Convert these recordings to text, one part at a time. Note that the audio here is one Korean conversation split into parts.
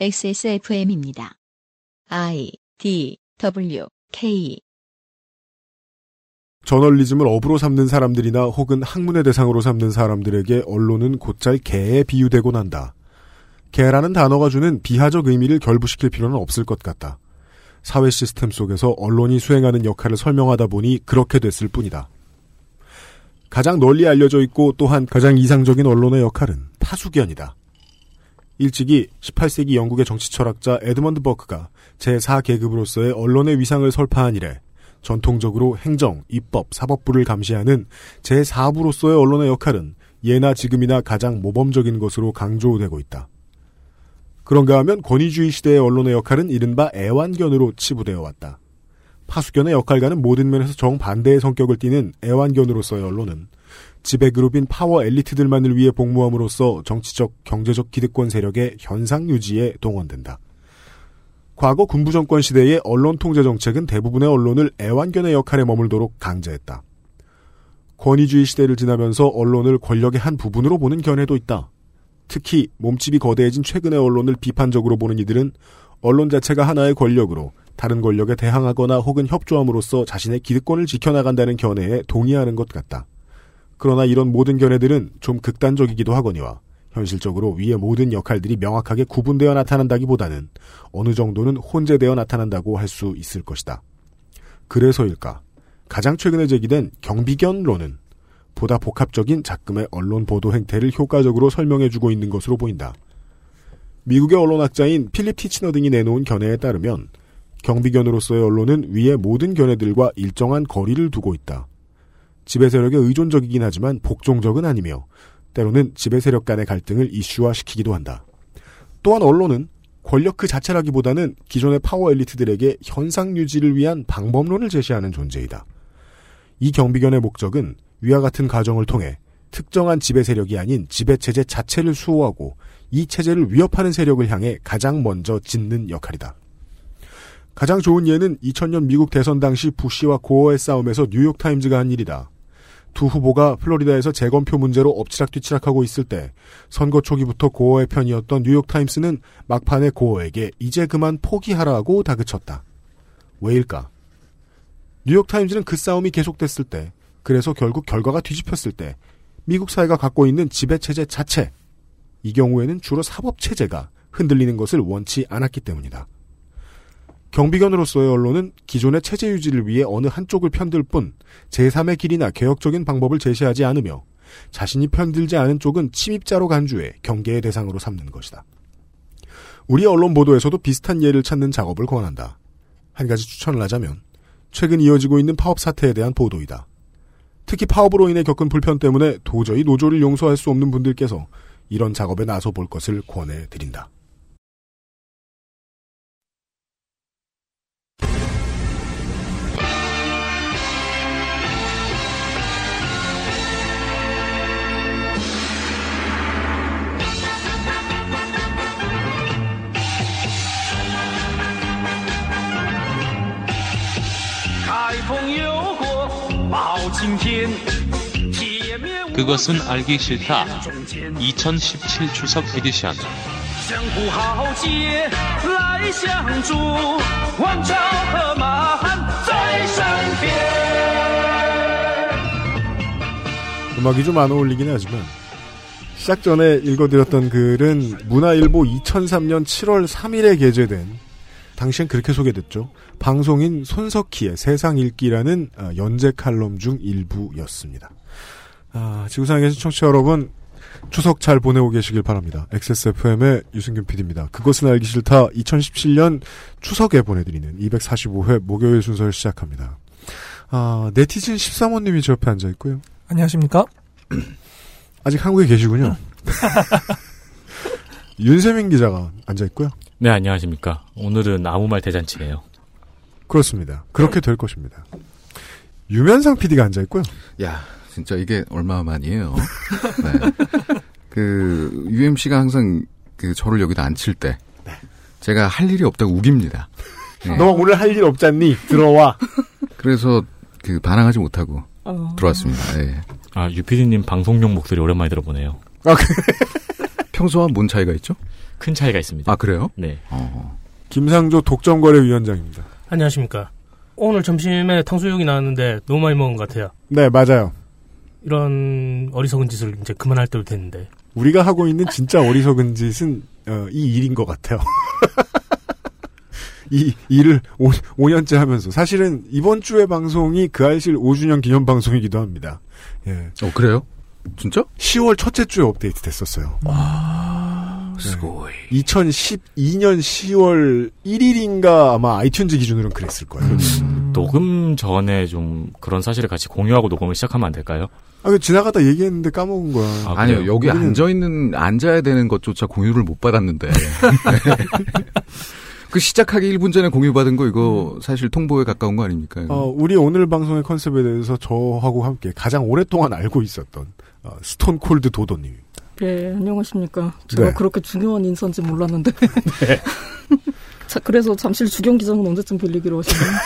XSFM입니다. I D W K 저널리즘을 업으로 삼는 사람들이나 혹은 학문의 대상으로 삼는 사람들에게 언론은 곧잘 개에 비유되곤 한다. 개라는 단어가 주는 비하적 의미를 결부시킬 필요는 없을 것 같다. 사회 시스템 속에서 언론이 수행하는 역할을 설명하다 보니 그렇게 됐을 뿐이다. 가장 널리 알려져 있고 또한 가장 이상적인 언론의 역할은 파수견이다. 일찍이 18세기 영국의 정치 철학자 에드먼드 버크가 제4계급으로서의 언론의 위상을 설파한 이래 전통적으로 행정, 입법, 사법부를 감시하는 제4부로서의 언론의 역할은 예나 지금이나 가장 모범적인 것으로 강조되고 있다. 그런가 하면 권위주의 시대의 언론의 역할은 이른바 애완견으로 치부되어 왔다. 파수견의 역할과는 모든 면에서 정반대의 성격을 띠는 애완견으로서의 언론은 지배그룹인 파워 엘리트들만을 위해 복무함으로써 정치적, 경제적 기득권 세력의 현상 유지에 동원된다. 과거 군부 정권 시대의 언론 통제 정책은 대부분의 언론을 애완견의 역할에 머물도록 강제했다. 권위주의 시대를 지나면서 언론을 권력의 한 부분으로 보는 견해도 있다. 특히 몸집이 거대해진 최근의 언론을 비판적으로 보는 이들은 언론 자체가 하나의 권력으로 다른 권력에 대항하거나 혹은 협조함으로써 자신의 기득권을 지켜나간다는 견해에 동의하는 것 같다. 그러나 이런 모든 견해들은 좀 극단적이기도 하거니와 현실적으로 위의 모든 역할들이 명확하게 구분되어 나타난다기보다는 어느 정도는 혼재되어 나타난다고 할 수 있을 것이다. 그래서일까? 가장 최근에 제기된 경비견론은 보다 복합적인 작금의 언론 보도 행태를 효과적으로 설명해주고 있는 것으로 보인다. 미국의 언론학자인 필립 티치너 등이 내놓은 견해에 따르면 경비견으로서의 언론은 위의 모든 견해들과 일정한 거리를 두고 있다. 지배 세력에 의존적이긴 하지만 복종적은 아니며 때로는 지배 세력 간의 갈등을 이슈화시키기도 한다. 또한 언론은 권력 그 자체라기보다는 기존의 파워 엘리트들에게 현상 유지를 위한 방법론을 제시하는 존재이다. 이 경비견의 목적은 위와 같은 과정을 통해 특정한 지배 세력이 아닌 지배 체제 자체를 수호하고 이 체제를 위협하는 세력을 향해 가장 먼저 짓는 역할이다. 가장 좋은 예는 2000년 미국 대선 당시 부시와 고어의 싸움에서 뉴욕타임즈가 한 일이다. 두 후보가 플로리다에서 재검표 문제로 엎치락뒤치락하고 있을 때 선거 초기부터 고어의 편이었던 뉴욕타임스는 막판에 고어에게 이제 그만 포기하라고 다그쳤다. 왜일까? 뉴욕타임즈는 그 싸움이 계속됐을 때 그래서 결국 결과가 뒤집혔을 때 미국 사회가 갖고 있는 지배체제 자체 이 경우에는 주로 사법체제가 흔들리는 것을 원치 않았기 때문이다. 경비견으로서의 언론은 기존의 체제 유지를 위해 어느 한쪽을 편들 뿐 제3의 길이나 개혁적인 방법을 제시하지 않으며 자신이 편들지 않은 쪽은 침입자로 간주해 경계의 대상으로 삼는 것이다. 우리 언론 보도에서도 비슷한 예를 찾는 작업을 권한다. 한 가지 추천을 하자면 최근 이어지고 있는 파업 사태에 대한 보도이다. 특히 파업으로 인해 겪은 불편 때문에 도저히 노조를 용서할 수 없는 분들께서 이런 작업에 나서 볼 것을 권해 드린다. 그것은 알기 싫다. 2017 추석 에디션. 음악이 좀 안 어울리긴 하지만 시작 전에 읽어드렸던 글은 문화일보 2003년 7월 3일에 게재된 당시엔 그렇게 소개됐죠. 방송인 손석희의 세상 읽기라는 어, 연재 칼럼 중 일부였습니다. 아, 지구상에 계신 청취자 여러분, 추석 잘 보내고 계시길 바랍니다. XSFM의 유승균 PD입니다. 그것은 알기 싫다 2017년 추석에 보내드리는 245회 목요일 순서를 시작합니다. 아, 네티즌 13호님이 저 옆에 앉아있고요. 안녕하십니까? 아직 한국에 계시군요. 윤세민 기자가 앉아있고요. 네, 안녕하십니까. 오늘은 아무 말 대잔치예요. 그렇습니다. 그렇게 될 것입니다. 유면상 PD가 앉아 있고요. 야, 진짜 이게 얼마 만이에요. 네. 그 UMC가 항상 그 저를 여기다 앉힐 때 제가 할 일이 없다고 우깁니다. 네. 너 오늘 할 일 없잖니? 들어와. 그래서 그 반항하지 못하고 들어왔습니다. 네. 아, 유피디님 방송용 목소리 오랜만에 들어보네요. 아, 그- 평소와 뭔 차이가 있죠? 큰 차이가 있습니다. 아 그래요? 네. 어. 김상조 독점거래위원장입니다. 안녕하십니까. 오늘 점심에 탕수육이 나왔는데 너무 많이 먹은 것 같아요. 네, 맞아요. 이런 어리석은 짓을 이제 그만할 때도 됐는데. 우리가 하고 있는 진짜 어리석은 짓은 어, 이 일인 것 같아요. 이 일을 5, 5년째 하면서 사실은 이번 주의 방송이 그 알실 5주년 기념 방송이기도 합니다. 예. 어 그래요? 진짜? 10월 첫째 주에 업데이트 됐었어요. 스 고이. 2012년 10월 1일인가 아마 아이튠즈 기준으로는 그랬을 거예요. 녹음 전에 좀 그런 사실을 같이 공유하고 녹음을 시작하면 안 될까요? 아, 그 지나가다 얘기했는데 까먹은 거야. 아, 아니요? 여기 우리는- 앉아 있는 앉아야 되는 것조차 공유를 못 받았는데. 그 시작하기 1분 전에 공유받은 거 이거 사실 통보에 가까운 거 아닙니까? 이거? 어, 우리 오늘 방송의 컨셉에 대해서 저하고 함께 가장 오랫동안 알고 있었던 어, 스톤 콜드 도도님. 예, 안녕하십니까. 제가 네. 그렇게 중요한 인사인지 몰랐는데. 자, 그래서 잠실 주경 기장은 언제쯤 빌리기로 하시나요?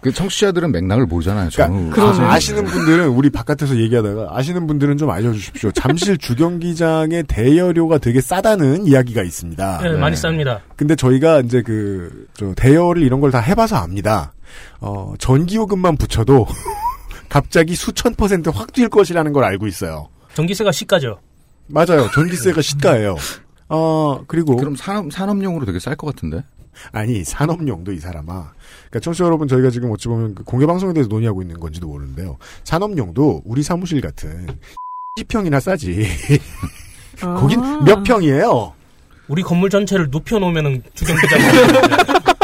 그 청취자들은 맥락을 모르잖아요. 그러니까 저는 아, 아시는 분들은 우리 바깥에서 얘기하다가 아시는 분들은 좀 알려주십시오. 잠실 주경기장의 대여료가 되게 싸다는 이야기가 있습니다. 네, 많이 쌉니다. 근데 저희가 이제 그, 저, 대여를 이런 걸 다 해봐서 압니다. 어, 전기요금만 붙여도 갑자기 수천 퍼센트 확 뛸 것이라는 걸 알고 있어요. 전기세가 시가죠. 맞아요. 전기세가 시가예요. 어, 그리고. 그럼 산업 산업용으로 되게 쌀 것 같은데. 아니, 산업용도 이 사람아. 그러니까 청취자 여러분 저희가 지금 어찌 보면 그 공개방송에 대해서 논의하고 있는 건지도 모르는데요. 산업용도 우리 사무실 같은 10평이나 싸지. 거긴 아. 몇 평이에요? 우리 건물 전체를 눕혀놓으면은 주경기장.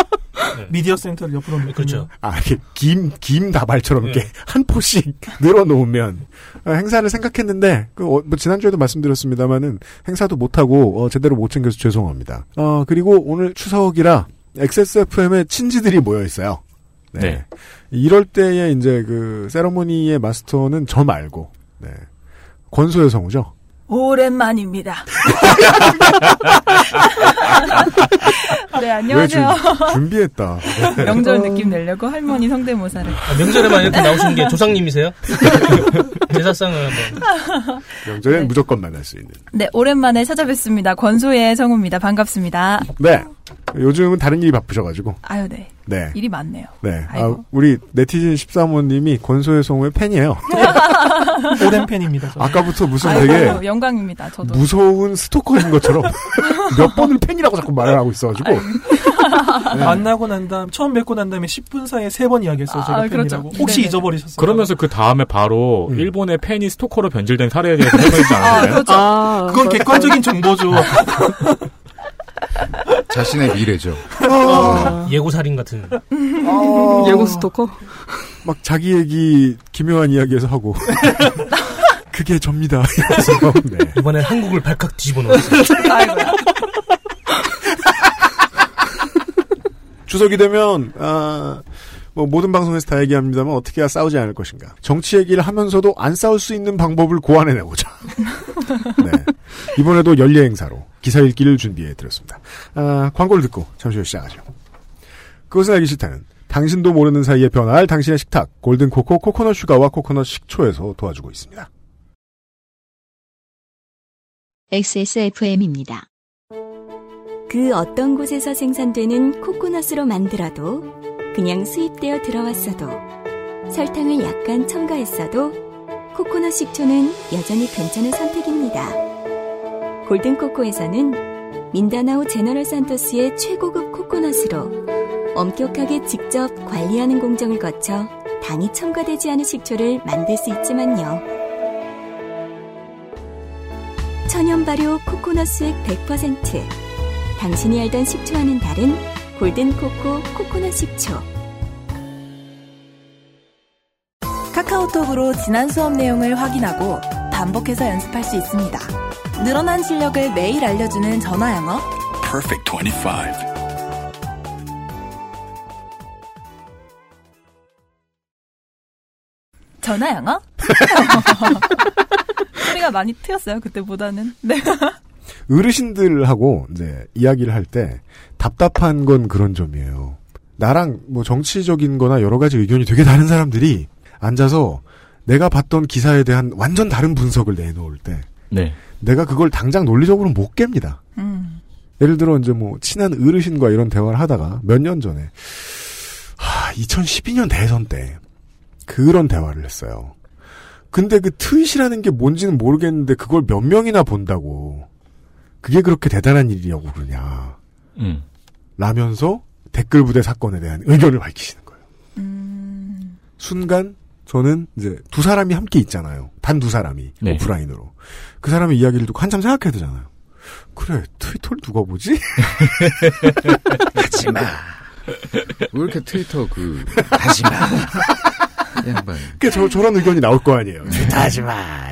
미디어 센터를 옆으로 놓고 그렇죠. 아, 김, 김 다발처럼 이렇게 네. 한 포씩 늘어놓으면, 어, 행사를 생각했는데, 그, 어, 뭐 지난주에도 말씀드렸습니다만은, 행사도 못하고, 어, 제대로 못 챙겨서 죄송합니다. 어, 그리고 오늘 추석이라, XSFM에 친지들이 모여 있어요. 네. 이럴 때에 이제 그, 세러모니의 마스터는 저 말고, 네. 권소의 성우죠? 오랜만입니다. 네, 왜 안녕하세요. 준, 준비했다. 명절 느낌 내려고 할머니 성대모사를. 아, 명절에만 이렇게 나오시는 게 조상님이세요? 제사상을 한번. 명절엔 네. 무조건 만날 수 있는. 네, 오랜만에 찾아뵙습니다. 권소의 성우입니다. 반갑습니다. 네. 요즘은 다른 일이 바쁘셔가지고. 아유, 네. 네. 일이 많네요. 네. 아. 우리 네티즌 13호님이 권소의 성우의 팬이에요. 오랜 팬입니다. 저는. 아까부터 무슨 아이고, 되게 영광입니다. 저도. 무서운 스토커인 것처럼 몇 번을 팬이라고 자꾸 말을 하고 있어가지고. 네. 만나고 난 다음 처음 뵙고 난 다음에 10분 사이에 세 번 이야기했어요. 제가 아, 팬이라고. 그렇죠. 혹시 네네. 잊어버리셨어요? 그러면서 그 다음에 바로 음. 일본의 팬이 스토커로 변질된 사례에 대해서 설명해주지 않았나요? 그렇죠. 아, 그건 객관적인 정보죠. 자신의 미래죠. 아, 예고 살인 같은. 아, 예고 스토커? 막 자기 얘기 기묘한 이야기에서 하고. 그게 접니다. 네. 이번엔 한국을 발칵 뒤집어 놓았어요. 추석이 되면 아, 뭐 모든 방송에서 다 얘기합니다만 어떻게 해야 싸우지 않을 것인가. 정치 얘기를 하면서도 안 싸울 수 있는 방법을 고안해내보자. 네. 이번에도 연례 행사로 기사 읽기를 준비해 드렸습니다. 아, 광고를 듣고 잠시 후 시작하죠. 그것을 알기 싫다는 당신도 모르는 사이에 변화할 당신의 식탁 골든코코 코코넛 슈가와 코코넛 식초에서 도와주고 있습니다. XSFM입니다. 그 어떤 곳에서 생산되는 코코넛으로 만들어도 그냥 수입되어 들어왔어도 설탕을 약간 첨가했어도 코코넛 식초는 여전히 괜찮은 선택입니다. 골든코코에서는 민다나오 제너럴 산토스의 최고급 코코넛으로 엄격하게 직접 관리하는 공정을 거쳐 당이 첨가되지 않은 식초를 만들 수 있지만요. 천연 발효 코코넛 수액 100% 당신이 알던 식초와는 다른 골든코코 코코넛 식초 카카오톡으로 지난 수업 내용을 확인하고 반복해서 연습할 수 있습니다. 늘어난 실력을 매일 알려주는 전화 영어. Perfect 25. 전화 영어? 소리가 많이 트였어요, 그때보다는. 네. 어르신들하고 이제 이야기를 할 때 답답한 건 그런 점이에요. 나랑 뭐 정치적인 거나 여러 가지 의견이 되게 다른 사람들이 앉아서 내가 봤던 기사에 대한 완전 다른 분석을 내놓을 때 네. 내가 그걸 당장 논리적으로 못 깹니다. 음. 예를 들어 이제 뭐 친한 어르신과 이런 대화를 하다가 몇 년 전에 하, 2012년 대선 때 그런 대화를 했어요. 근데 그 트윗이라는 게 뭔지는 모르겠는데 그걸 몇 명이나 본다고 그게 그렇게 대단한 일이라고 그러냐. 음. 라면서 댓글 부대 사건에 대한 의견을 밝히시는 거예요. 음. 순간 저는 이제 두 사람이 함께 있잖아요. 단 두 사람이 네. 오프라인으로 그 사람의 이야기를 듣고 한참 생각해야 되잖아요. 그래 트위터를 누가 보지? 하지마. 왜 이렇게 트위터 그 하지마. 이 양반. 그 저, 저런 의견이 나올 거 아니에요. 트위터 하지 마.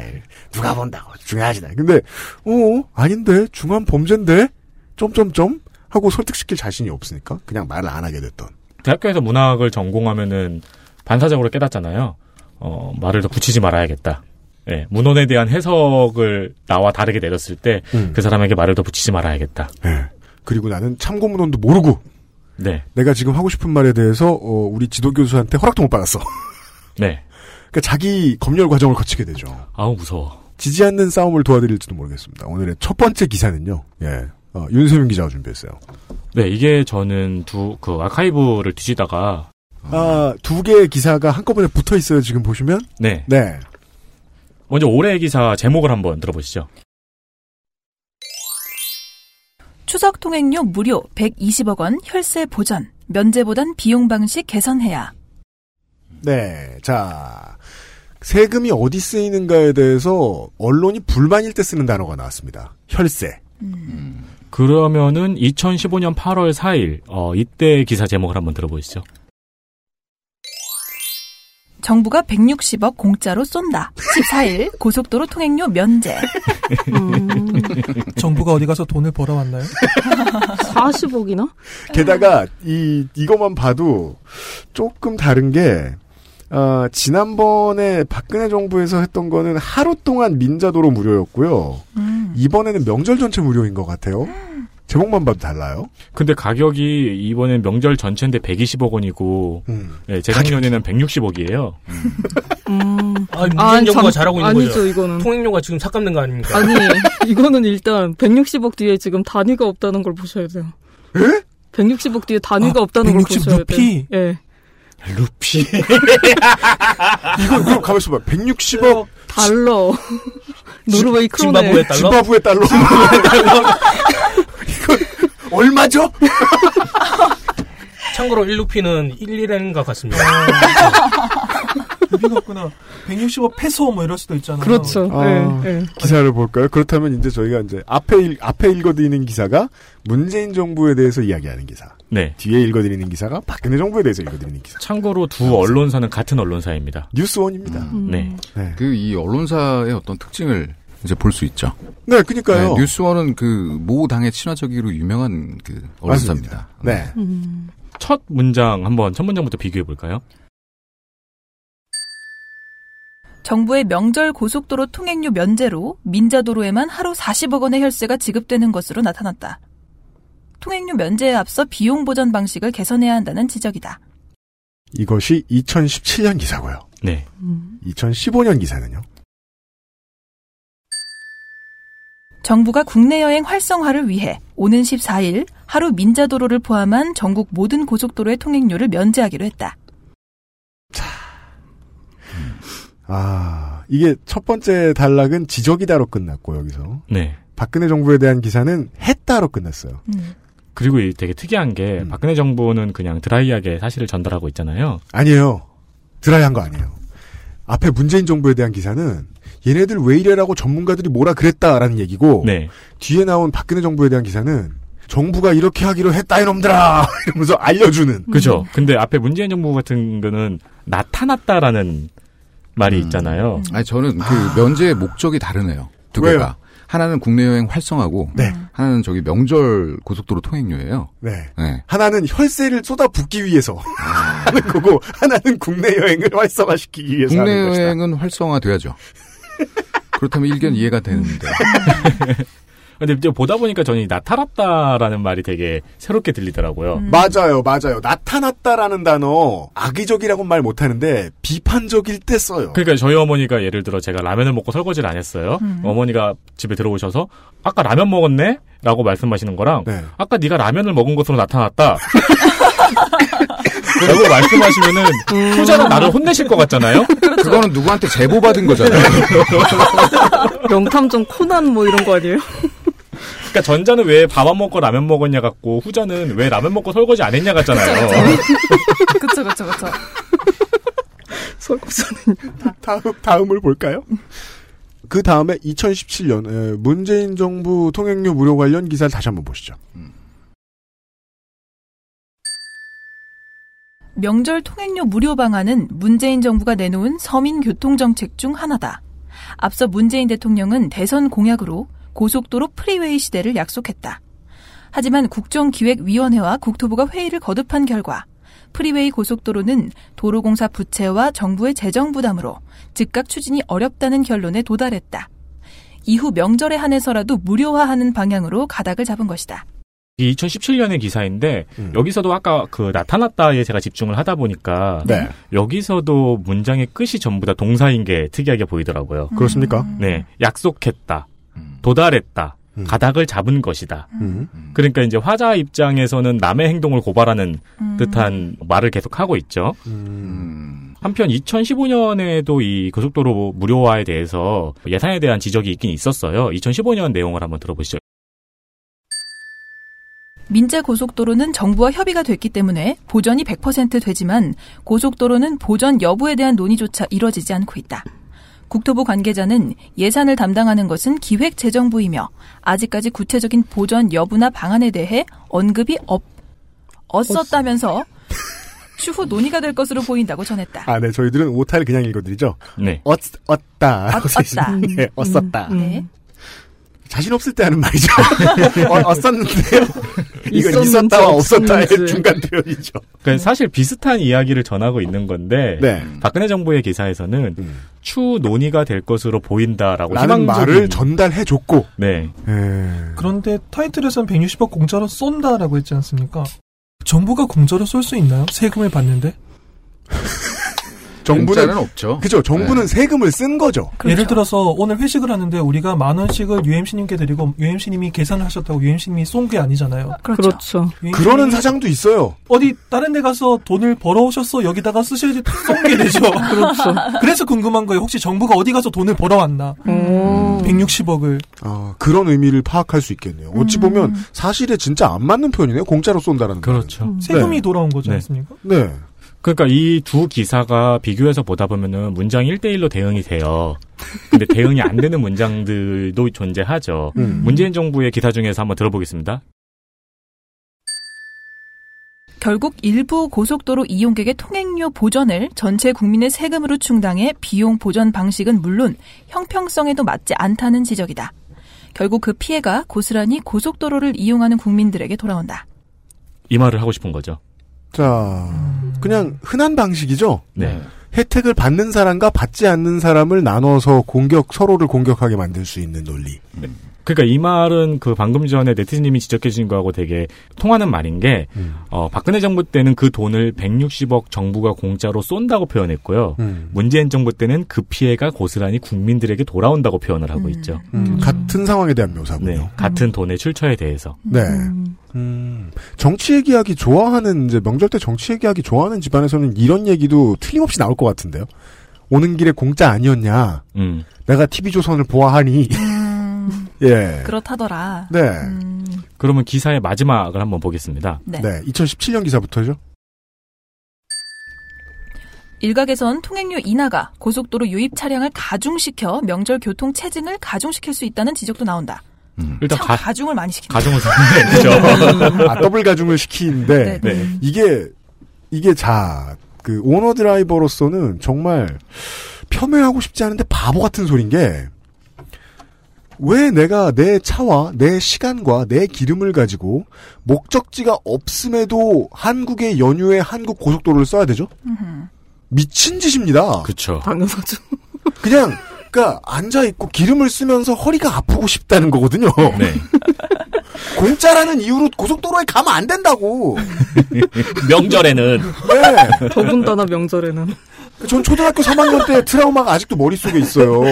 누가 본다고. 중요하지 않아. 근데, 어, 아닌데, 중한 범죄인데? 점점점? 하고 설득시킬 자신이 없으니까 그냥 말을 안 하게 됐던. 대학교에서 문학을 전공하면은 반사적으로 깨닫잖아요. 어, 말을 더 붙이지 말아야겠다. 예, 문헌에 대한 해석을 나와 다르게 내렸을 때그 음. 사람에게 말을 더 붙이지 말아야겠다. 예. 그리고 나는 참고 문헌도 모르고, 네, 내가 지금 하고 싶은 말에 대해서, 어, 우리 지도 교수한테 허락도 못 받았어. 네. 그러니까 자기 검열 과정을 거치게 되죠. 아우 무서워. 지지 않는 싸움을 도와드릴지도 모르겠습니다. 오늘의 첫 번째 기사는요, 예. 어, 윤세민 기자가 준비했어요. 네, 이게 저는 두 그 아카이브를 뒤지다가 아, 두 개의 기사가 한꺼번에 붙어 있어요, 지금 보시면. 네, 네. 먼저 올해의 기사 제목을 한번 들어보시죠. 추석 통행료 무료 120억 원 혈세 보전. 면제보단 비용 방식 개선해야. 네. 자, 세금이 어디 쓰이는가에 대해서 언론이 불만일 때 쓰는 단어가 나왔습니다. 혈세. 그러면은 2015년 8월 4일 어, 이때 기사 제목을 한번 들어보시죠. 정부가 160억 공짜로 쏜다. 14일 고속도로 통행료 면제. 음, 정부가 어디 가서 돈을 벌어 왔나요? 40억이나? 게다가 이 이것만 봐도 조금 다른 게 어, 지난번에 박근혜 정부에서 했던 거는 하루 동안 민자도로 무료였고요. 음. 이번에는 명절 전체 무료인 것 같아요. 제목만 봐도 달라요. 근데 가격이 이번엔 명절 전체인데 120억 원이고 음. 네, 재작년에는 160억이에요. 음. 아, 문재인 아, 정부가 참, 잘하고 있는 아니죠, 거죠. 이거는. 통행료가 지금 삭감된 거 아닙니까? 아니, 이거는 일단 160억 뒤에 지금 단위가 없다는 걸 보셔야 돼요. 에? 160억 뒤에 단위가 아, 없다는 걸160 보셔야 루피? 돼요. 예. 루피. 이거 그럼 가만있어 봐. 160억 달러. 노르웨이 크로네. 짐바브웨 달러? 짐바브웨 달러. 얼마죠? 참고로 1루피는 1일엔가 같습니다. 루피가 없구나. 160억 페소 뭐 이럴 수도 있잖아요. 그렇죠. 아, 예, 예. 기사를 볼까요? 그렇다면 이제 저희가 이제 앞에 읽, 앞에 읽어드리는 기사가 문재인 정부에 대해서 이야기하는 기사. 네. 뒤에 읽어드리는 기사가 박근혜 정부에 대해서 읽어드리는 기사. 참고로 두 언론사는 같은 언론사입니다. 뉴스원입니다. 음. 네. 네. 그 이 언론사의 어떤 특징을 이제 볼 수 있죠. 네, 그니까요. 네, 뉴스원은 그 모 당의 친화적이로 유명한 그 언론사입니다. 네. 음. 첫 문장 한번 첫 문장부터 비교해 볼까요? 정부의 명절 고속도로 통행료 면제로 민자도로에만 하루 40억 원의 혈세가 지급되는 것으로 나타났다. 통행료 면제에 앞서 비용 보전 방식을 개선해야 한다는 지적이다. 이것이 2017년 기사고요. 네. 2015년 기사는요. 정부가 국내 여행 활성화를 위해 오는 14일 하루 민자도로를 포함한 전국 모든 고속도로의 통행료를 면제하기로 했다. 아, 이게 첫 번째 단락은 지적이다로 끝났고, 여기서. 네. 박근혜 정부에 대한 기사는 했다로 끝났어요. 음. 그리고 이 되게 특이한 게 음. 박근혜 정부는 그냥 드라이하게 사실을 전달하고 있잖아요. 아니에요. 드라이한 거 아니에요. 앞에 문재인 정부에 대한 기사는 얘네들 왜 이래라고 전문가들이 뭐라 그랬다라는 얘기고 네. 뒤에 나온 박근혜 정부에 대한 기사는 정부가 이렇게 하기로 했다 이놈들아 이러면서 알려주는 그죠. 근데 앞에 문재인 정부 같은 거는 나타났다라는 말이 음. 있잖아요. 아니 저는 그 면제의 목적이 다르네요. 두 왜요? 개가. 하나는 국내 여행 활성화고 네. 하나는 저기 명절 고속도로 통행료예요. 네. 네. 하나는 혈세를 쏟아붓기 위해서 하는 거고 하나는 국내 여행을 활성화시키기 위해서 국내 하는 것이다. 여행은 활성화돼야죠. 그렇다면 일견 이해가 되는데. 근데 이제 보다 보니까 저는 이 나타났다라는 말이 되게 새롭게 들리더라고요. 음. 맞아요, 맞아요. 나타났다라는 단어 악의적이라고는 말 못하는데 비판적일 때 써요. 그러니까 저희 어머니가 예를 들어 제가 라면을 먹고 설거지를 안 했어요. 음. 어머니가 집에 들어오셔서 아까 라면 먹었네? 라고 말씀하시는 거랑 네. 아까 네가 라면을 먹은 것으로 나타났다. 라고 말씀하시면은 후자는 나를 혼내실 것 같잖아요. 그거는 누구한테 제보 받은 거잖아요. 명탐정 코난 뭐 이런 거 아니에요? 그러니까 전자는 왜 밥 안 먹고 라면 먹었냐 같고 후자는 왜 라면 먹고 설거지 안 했냐 같잖아요. 그쵸, 그쵸, 그쵸. 설거지는 다음 다음을 볼까요? 그 다음에 2017년 문재인 정부 통행료 무료 관련 기사를 다시 한번 보시죠. 명절 통행료 무료 방안은 문재인 정부가 내놓은 서민 교통 정책 중 하나다. 앞서 문재인 대통령은 대선 공약으로 고속도로 프리웨이 시대를 약속했다. 하지만 국정기획위원회와 국토부가 회의를 거듭한 결과 프리웨이 고속도로는 도로공사 부채와 정부의 재정 부담으로 즉각 추진이 어렵다는 결론에 도달했다. 이후 명절에 한해서라도 무료화하는 방향으로 가닥을 잡은 것이다. 이 2017년의 기사인데 음. 여기서도 아까 그 나타났다에 제가 집중을 하다 보니까 네. 여기서도 문장의 끝이 전부 다 동사인 게 특이하게 보이더라고요. 그렇습니까? 네, 약속했다, 도달했다, 음. 가닥을 잡은 것이다. 음. 그러니까 이제 화자 입장에서는 남의 행동을 고발하는 음. 듯한 말을 계속 하고 있죠. 음. 한편 2015년에도 이 고속도로 무료화에 대해서 예산에 대한 지적이 있긴 있었어요. 2015년 내용을 한번 들어보시죠. 민재 고속도로는 정부와 협의가 됐기 때문에 보전이 100% 되지만 고속도로는 보전 여부에 대한 논의조차 이뤄지지 않고 있다. 국토부 관계자는 예산을 담당하는 것은 기획재정부이며 아직까지 구체적인 보전 여부나 방안에 대해 언급이 없, 없었다면서 추후 논의가 될 것으로 보인다고 전했다. 아, 네. 저희들은 오타를 그냥 읽어드리죠. 네. 엇, 었다. 엇- 엇다. 네, 었었다. 네. 자신 없을 때 하는 말이죠. 어, 었었는데요. 이건 있었다와 없었다의. 중간 표현이죠. 그러니까 사실 비슷한 이야기를 전하고 있는 건데 네. 박근혜 정부의 기사에서는 음. 추후 논의가 될 것으로 보인다라고 희망적인 말을 전달해 줬고, 네. 예. 그런데 타이틀에서는 160억 공짜로 쏜다라고 했지 않습니까? 정부가 공짜로 쏠 수 있나요? 세금을 받는데? 정부는, 없죠. 그죠. 정부는 네. 세금을 쓴 거죠. 그렇죠. 예를 들어서 오늘 회식을 하는데 우리가 만 원씩을 UMC님께 드리고 UMC님이 계산을 하셨다고 UMC님이 쏜 게 아니잖아요. 그렇죠. 그렇죠. 그러는 사장도 있어요. 어디 다른 데 가서 돈을 벌어오셨어 여기다가 쓰셔야지 쏜 게 되죠. 그렇죠. 그래서 궁금한 거예요. 혹시 정부가 어디 가서 돈을 벌어왔나? 오. 160억을. 아, 그런 의미를 파악할 수 있겠네요. 어찌 보면 사실에 진짜 안 맞는 표현이네요. 공짜로 쏜다라는 거. 그렇죠. 세금이 네. 돌아온 거지 네. 않습니까? 네. 그러니까 이 두 기사가 비교해서 보다 보면은 문장 1대1로 대응이 돼요. 근데 대응이 안 되는 문장들도 존재하죠. 음. 문재인 정부의 기사 중에서 한번 들어보겠습니다. 결국 일부 고속도로 이용객의 통행료 보전을 전체 국민의 세금으로 충당해 비용 보전 방식은 물론 형평성에도 맞지 않다는 지적이다. 결국 그 피해가 고스란히 고속도로를 이용하는 국민들에게 돌아온다. 이 말을 하고 싶은 거죠. 자, 그냥 흔한 방식이죠. 네. 혜택을 받는 사람과 받지 않는 사람을 나눠서 공격, 서로를 공격하게 만들 수 있는 논리. 그러니까 이 말은 그 방금 전에 네티즌님이 지적해 주신 거하고 되게 통하는 말인 게, 음. 어, 박근혜 정부 때는 그 돈을 160억 정부가 공짜로 쏜다고 표현했고요. 음. 문재인 정부 때는 그 피해가 고스란히 국민들에게 돌아온다고 표현을 하고 있죠. 음, 같은 상황에 대한 묘사군요. 네. 같은 돈의 출처에 대해서. 네. 음, 정치 얘기하기 좋아하는, 이제 명절 때 정치 얘기하기 좋아하는 집안에서는 이런 얘기도 틀림없이 나올 것 같은데요. 오는 길에 공짜 아니었냐. 음. 내가 TV조선을 보아하니. 음, 예. 그렇다더라. 네. 음, 그러면 기사의 마지막을 한번 보겠습니다. 네. 네. 2017년 기사부터죠. 일각에선 통행료 인하가 고속도로 유입 차량을 가중시켜 명절 교통 체증을 가중시킬 수 있다는 지적도 나온다. 일단 참 가, 가중을 많이 시킨다. 가정을 상대죠. 아, 더블 가중을 시키는데. 네. 네. 이게, 이게 자, 그, 오너 드라이버로서는 정말 폄훼하고 싶지 않은데 바보 같은 소린 게, 왜 내가 내 차와 내 시간과 내 기름을 가지고 목적지가 없음에도 한국의 연유에 한국 고속도로를 써야 되죠? 미친 짓입니다. 그쵸. 당연하죠. 그냥 그러니까 앉아 있고 기름을 쓰면서 허리가 아프고 싶다는 거거든요. 네. 공짜라는 이유로 고속도로에 가면 안 된다고. 명절에는 네. 더군다나 명절에는. 전 초등학교 3학년 때 트라우마가 아직도 머릿속에 있어요.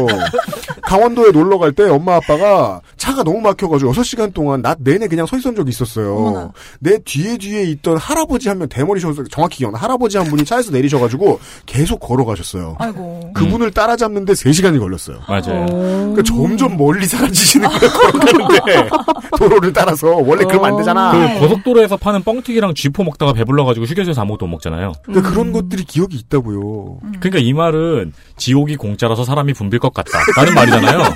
강원도에 놀러 갈 때 엄마 아빠가 차가 너무 막혀가지고 6시간 동안 낮 내내 그냥 서 있던 적이 있었어요. 어머나. 내 뒤에 뒤에 있던 할아버지 한 명 대머리 셔 정확히 기억나. 할아버지 한 분이 차에서 내리셔가지고 계속 걸어가셨어요. 아이고. 그분을 따라잡는데 3시간이 걸렸어요. 맞아요. 그러니까 점점 멀리 사라지시는 거예요. 걸어가는데 도로를 따라서 원래 그러면 안 되잖아. 그 고속도로에서 파는 뻥튀기랑 쥐포 먹다가 배불러가지고 휴게소에서 아무것도 못 먹잖아요. 그러니까 그런 것들이 기억이 있다고요. 그러니까 이 말은 지옥이 공짜라서 사람이 붐빌 것 같다. 라는 말이잖아요.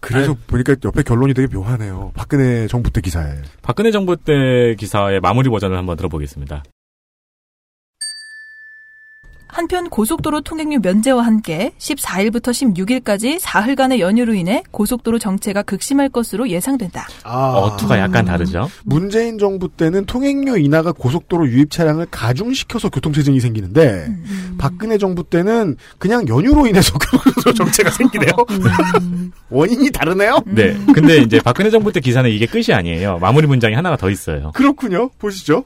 그래서 보니까 옆에 결론이 되게 묘하네요. 박근혜 정부 때 기사에. 박근혜 정부 때 기사의 마무리 버전을 한번 들어보겠습니다. 한편 고속도로 통행료 면제와 함께 14일부터 16일까지 사흘간의 연휴로 인해 고속도로 정체가 극심할 것으로 예상된다. 아, 어투가 약간 다르죠. 문재인 정부 때는 통행료 인하가 고속도로 유입 차량을 가중시켜서 교통체증이 생기는데 박근혜 정부 때는 그냥 연휴로 인해서 고속도로 정체가 생기네요. 원인이 다르네요. 네. 근데 이제 박근혜 정부 때 기사는 이게 끝이 아니에요. 마무리 문장이 하나가 더 있어요. 그렇군요. 보시죠.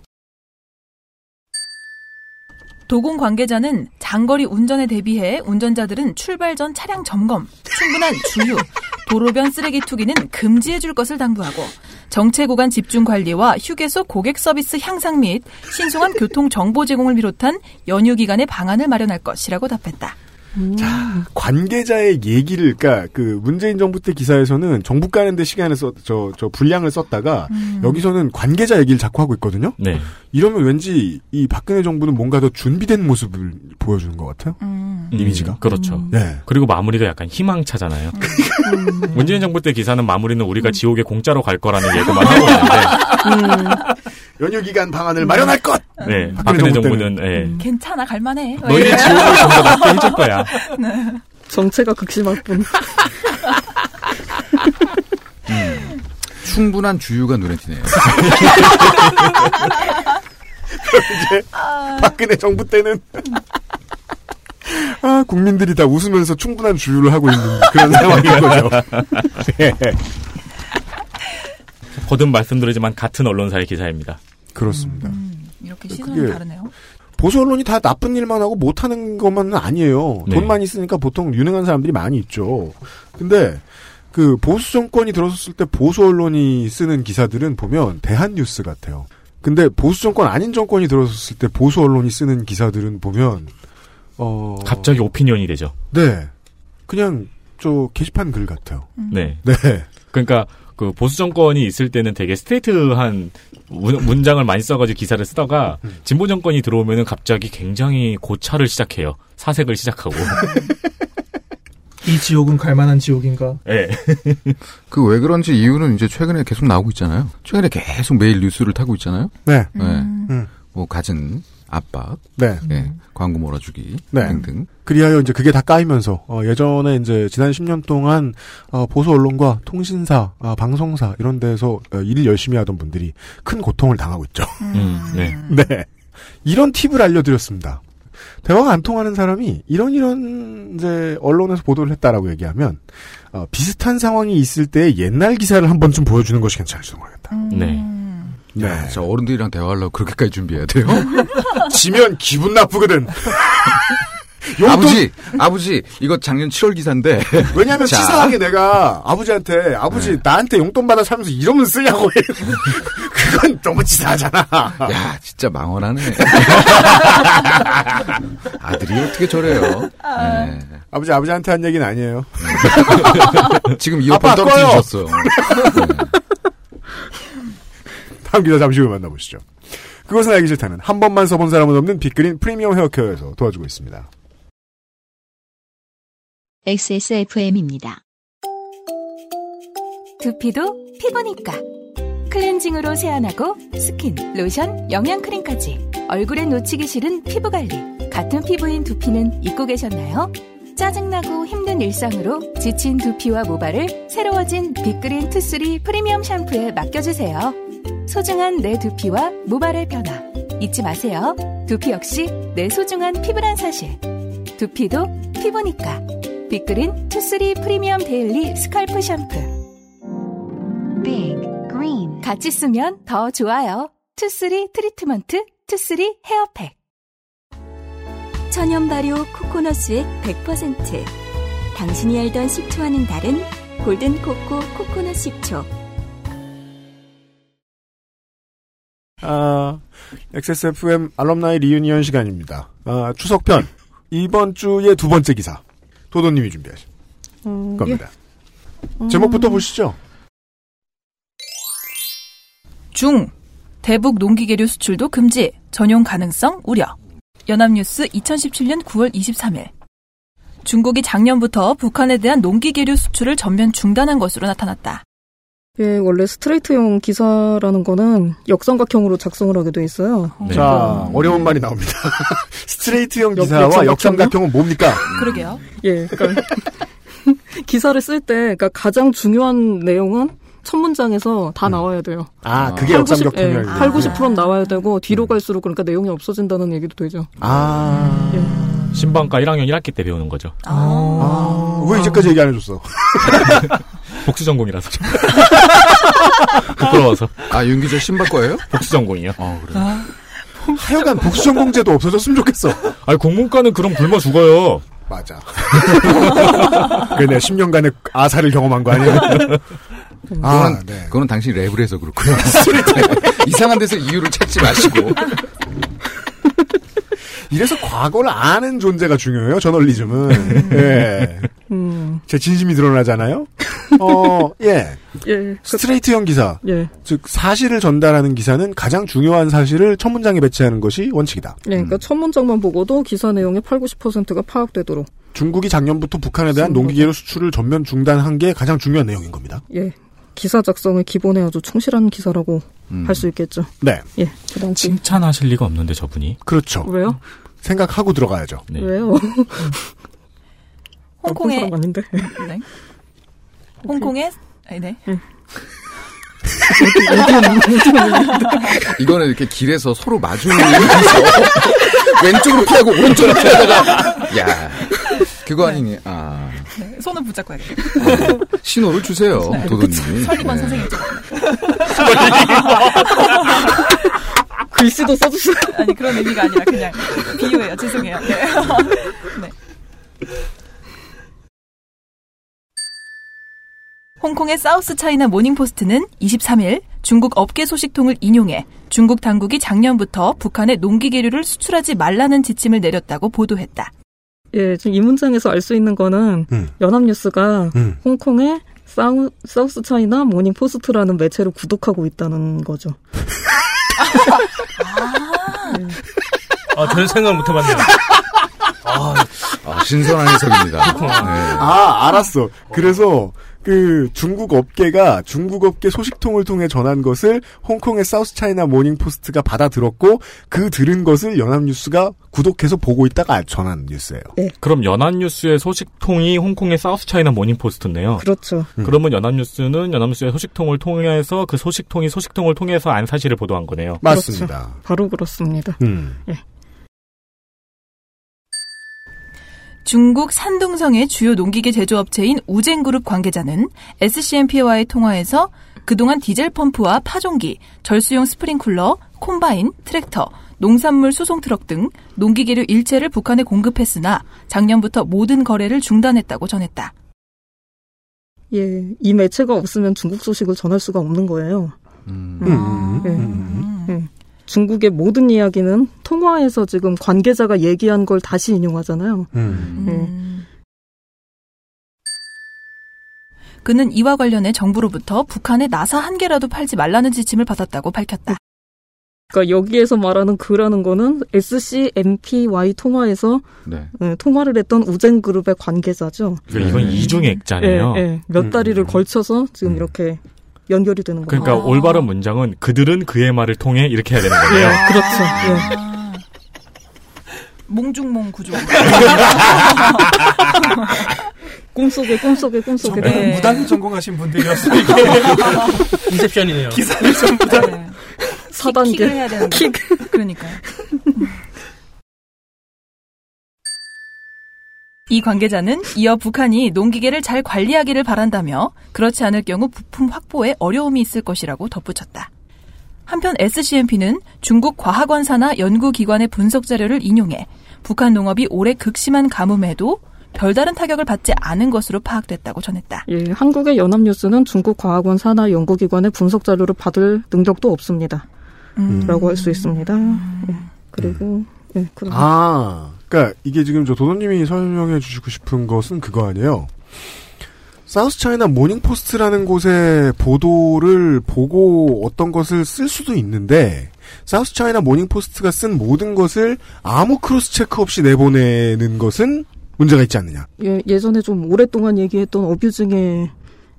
도공 관계자는 장거리 운전에 대비해 운전자들은 출발 전 차량 점검, 충분한 주유, 도로변 쓰레기 투기는 금지해 줄 것을 당부하고 정체 구간 집중 관리와 휴게소 고객 서비스 향상 및 신속한 교통 정보 제공을 비롯한 연휴 기간의 방안을 마련할 것이라고 답했다. 자, 관계자의 얘기를, 그니까, 그, 문재인 정부 때 기사에서는 정부 까는데 시간을 써, 저, 저, 분량을 썼다가, 여기서는 관계자 얘기를 자꾸 하고 있거든요? 네. 이러면 왠지, 이 박근혜 정부는 뭔가 더 준비된 모습을 보여주는 것 같아요? 이미지가? 그렇죠. 네. 그리고 마무리도 약간 희망차잖아요. 문재인 정부 때 기사는 마무리는 우리가 지옥에 공짜로 갈 거라는 예고만 하고 있는데, 연휴 기간 방안을 마련할 것! 네. 박근혜 박근혜 정부 정부는, 예. 괜찮아 갈만해. 너희의 지옥을 좀더 낫게 해줄 거야. 정체가 극심할 뿐. 충분한 주유가 눈에 띄네요. 이제, 박근혜 정부 때는, 아, 국민들이 다 웃으면서 충분한 주유를 하고 있는 그런 상황인 거죠. 네. 거듭 말씀드리지만 같은 언론사의 기사입니다. 그렇습니다. 이렇게 시선이 다르네요. 보수 언론이 다 나쁜 일만 하고 못하는 것만은 아니에요. 네. 돈 많이 쓰니까 보통 유능한 사람들이 많이 있죠. 근데 그 보수 정권이 들어섰을 때 보수 언론이 쓰는 기사들은 보면 대한 뉴스 같아요. 근데 보수 정권 아닌 정권이 들어섰을 때 보수 언론이 쓰는 기사들은 보면 어 갑자기 오피니언이 되죠. 네 그냥 저 게시판 글 같아요. 네. 네. 그러니까 그 보수 정권이 있을 때는 되게 스트레이트한 문- 문장을 많이 써가지고 기사를 쓰다가 진보 정권이 들어오면은 갑자기 굉장히 고찰을 시작해요. 사색을 시작하고. 이 지옥은 갈만한 지옥인가? 예. 그왜 그런지 이유는 이제 최근에 계속 나오고 있잖아요. 최근에 계속 매일 뉴스를 타고 있잖아요. 네. 네. 음. 뭐 갖은 압박, 네. 예, 광고 몰아주기 네. 등등. 그리하여 이제 그게 다 까이면서 어, 예전에 이제 지난 10년 동안 어, 보수 언론과 통신사, 아, 방송사 이런 데서 어, 일을 열심히 하던 분들이 큰 고통을 당하고 있죠. 음, 네. 네. 이런 팁을 알려드렸습니다. 대화가 안 통하는 사람이 이런 이런 이제 언론에서 보도를 했다라고 얘기하면 어, 비슷한 상황이 있을 때 옛날 기사를 한 번쯤 보여주는 것이 괜찮을지 모르겠다. 네. 네. 야, 저 어른들이랑 대화하려고 그렇게까지 준비해야 돼요? 지면 기분 나쁘거든. 용돈- 아버지, 아버지, 이거 작년 7월 기사인데. 왜냐하면 자. 치사하게 내가 아버지한테 아버지 나한테 용돈 받아 살면서 이러면 쓰냐고 해. 그건 너무 치사하잖아. 야, 진짜 망언하네. 아들이 어떻게 저래요? 네. 아버지 아버지한테 한 얘기는 아니에요. 지금 이어폰 아빠, 떨어뜨리셨어. 다음 기사 잠시 후에 만나보시죠. 그것은 알기 싫다는 한 번만 써본 사람은 없는 빅그린 프리미엄 헤어케어에서 도와주고 있습니다. XSFM입니다. 두피도 피부니까. 클렌징으로 세안하고 스킨, 로션, 영양크림까지 얼굴에 놓치기 싫은 피부관리. 같은 피부인 두피는 잊고 계셨나요? 짜증나고 힘든 일상으로 지친 두피와 모발을 새로워진 빅그린 투쓰리 프리미엄 샴푸에 맡겨주세요. 소중한 내 두피와 모발의 변화 잊지 마세요. 두피 역시 내 소중한 피부란 사실. 두피도 피부니까. 빅그린 투쓰리 프리미엄 daily scalp 샴푸. 빅 그린 같이 쓰면 더 좋아요. 투쓰리 트리트먼트 투쓰리 hair pack. 천연 발효 코코넛 수액 100%. 당신이 알던 식초와는 다른 골든 코코 코코넛 식초. 아, XSFM 알럼나이 리유니언 시간입니다. 아, 추석편. 이번 주의 두 번째 기사. 도도님이 준비하신 음, 겁니다. 예. 제목부터 음, 보시죠. 중 대북 농기계류 수출도 금지 전용 가능성 우려. 연합뉴스 2017년 9월 23일. 중국이 작년부터 북한에 대한 농기계류 수출을 전면 중단한 것으로 나타났다. 예, 원래 스트레이트용 기사라는 거는 역삼각형으로 작성을 하게 돼 있어요. 자, 어려운 말이 나옵니다. 스트레이트형 역- 기사와 역삼각형이요? 역삼각형은 뭡니까? 그러게요. 예, 그러니까 기사를 쓸 때 그러니까 가장 중요한 내용은 첫 문장에서 다 나와야 돼요. 아, 그게 8, 90, 역삼각형이야. 예, 8, 90%는 나와야 되고 뒤로 갈수록 그러니까 내용이 없어진다는 얘기도 되죠. 아. 신방과 1학년 1학기 때 배우는 거죠. 아, 왜 이제까지 얘기 안 해줬어? 복수 전공이라서. 좀. 부끄러워서. 아, 윤 기자 신박과예요? 복수 전공이요. 어, 그래. 하여간 복수 전공제도 없어졌으면 좋겠어. 아니, 공문과는 그럼 굶어 죽어요. 맞아. 그래, 내가 10년간의 아사를 경험한 거 아니야? 아, 그거는, 네. 그거는 당신이 랩을 해서 그렇고요. 이상한 데서 이유를 찾지 마시고. 이래서 과거를 아는 존재가 중요해요, 저널리즘은. 예. 음, 제 진심이 드러나잖아요? 어, 예. 예, 그, 스트레이트형 기사. 예, 즉, 사실을 전달하는 기사는 가장 중요한 사실을 첫 문장에 배치하는 것이 원칙이다. 예, 그러니까 첫 문장만 보고도 기사 내용의 8, 90%가 파악되도록. 중국이 작년부터 북한에 대한. 농기계로 수출을 전면 중단한 게 가장 중요한 내용인 겁니다. 예, 기사 작성의 기본에 아주 충실한 기사라고 음. 할수 있겠죠. 네. 예, 그다음 지 칭찬하실 리가 없는데, 저분이. 그렇죠. 왜요? 생각하고 들어가야죠. 네. 왜요? 홍콩의 사람 아닌데. 네. 홍콩의 아니, 네. 이거는 이렇게 길에서 서로 마주면서 왼쪽으로 피하고 오른쪽으로 피하다가 야 그거 아니니 아 네. 손을 붙잡고 해야겠다. 신호를 주세요 도도님이 설리번 네. 선생님. 글씨도 써주세요. 아니 그런 의미가 아니라 그냥 비유예요. 죄송해요. 네. 홍콩의 사우스 차이나 모닝포스트는 23일 중국 업계 소식통을 인용해 중국 당국이 작년부터 북한에 농기계류를 수출하지 말라는 지침을 내렸다고 보도했다. 예, 지금 이 문장에서 알 수 있는 거는 음. 연합뉴스가 음. 홍콩의 사우, 사우스 차이나 모닝 포스트라는 매체를 구독하고 있다는 거죠. 아, 전혀 생각 못 해봤네요. 아, 아, 신선한 해석입니다 네. 아, 알았어. 그래서 그 중국 업계가 중국 업계 소식통을 통해 전한 것을 홍콩의 사우스 차이나 모닝 포스트가 받아들었고 그 들은 것을 연합뉴스가 구독해서 보고 있다가 전한 뉴스예요. 그럼 연합뉴스의 소식통이 홍콩의 사우스 차이나 모닝 포스트인데요. 그렇죠. 음. 그러면 연합뉴스는 연합뉴스의 소식통을 통해서 그 소식통이 소식통을 통해서 안 사실을 보도한 거네요. 맞습니다. 바로 그렇습니다. 음. 중국 산둥성의 주요 농기계 제조업체인 우젠그룹 관계자는 SCMP와의 통화에서 그동안 디젤 펌프와 파종기, 절수용 스프링쿨러, 콤바인, 트랙터, 농산물 수송 트럭 등 농기계류 일체를 북한에 공급했으나 작년부터 모든 거래를 중단했다고 전했다. 예, 이 매체가 없으면 중국 소식을 전할 수가 없는 거예요. 음. 음. 예. 음. 예. 중국의 모든 이야기는 통화에서 지금 관계자가 얘기한 걸 다시 인용하잖아요. 음. 음. 그는 이와 관련해 정부로부터 북한에 나사 한 개라도 팔지 말라는 지침을 받았다고 밝혔다. 그러니까 여기에서 말하는 그라는 거는 SCMPY 통화에서 네. 예, 통화를 했던 우젠 그룹의 관계자죠. 그러니까 이건 네. 이중의 액자네요. 예, 예. 몇 음. 다리를 걸쳐서 지금 음. 이렇게 연결이 되는 거예요. 그러니까 아. 올바른 문장은 그들은 그의 말을 통해 이렇게 해야 되는 거네요. 예, 그렇죠. 예. 아. 몽중몽 구조. 꿈속에 꿈속에 꿈속에 네. 무당 전공하신 분들이었어요. 인셉션이네요. 기사를 전부 다 네. 사단계. 킥을 해야 되는데. 그러니까요. 이 관계자는 이어 북한이 농기계를 잘 관리하기를 바란다며 그렇지 않을 경우 부품 확보에 어려움이 있을 것이라고 덧붙였다. 한편 SCMP는 중국 과학원 산하 연구기관의 분석 자료를 인용해 북한 농업이 올해 극심한 가뭄에도 별다른 타격을 받지 않은 것으로 파악됐다고 전했다. 예, 한국의 연합뉴스는 중국 과학원 산하 연구기관의 분석 자료를 받을 능력도 없습니다. 음. 라고 할 수 있습니다. 예, 그리고 예, 그럼 아, 그러니까 이게 지금 저 도도님이 설명해 주시고 싶은 것은 그거 아니에요. 사우스 차이나 모닝포스트라는 곳의 보도를 보고 어떤 것을 쓸 수도 있는데 사우스 차이나 모닝포스트가 쓴 모든 것을 아무 cross check 없이 내보내는 것은 문제가 있지 않느냐. 예, 예전에 좀 오랫동안 얘기했던 abusing의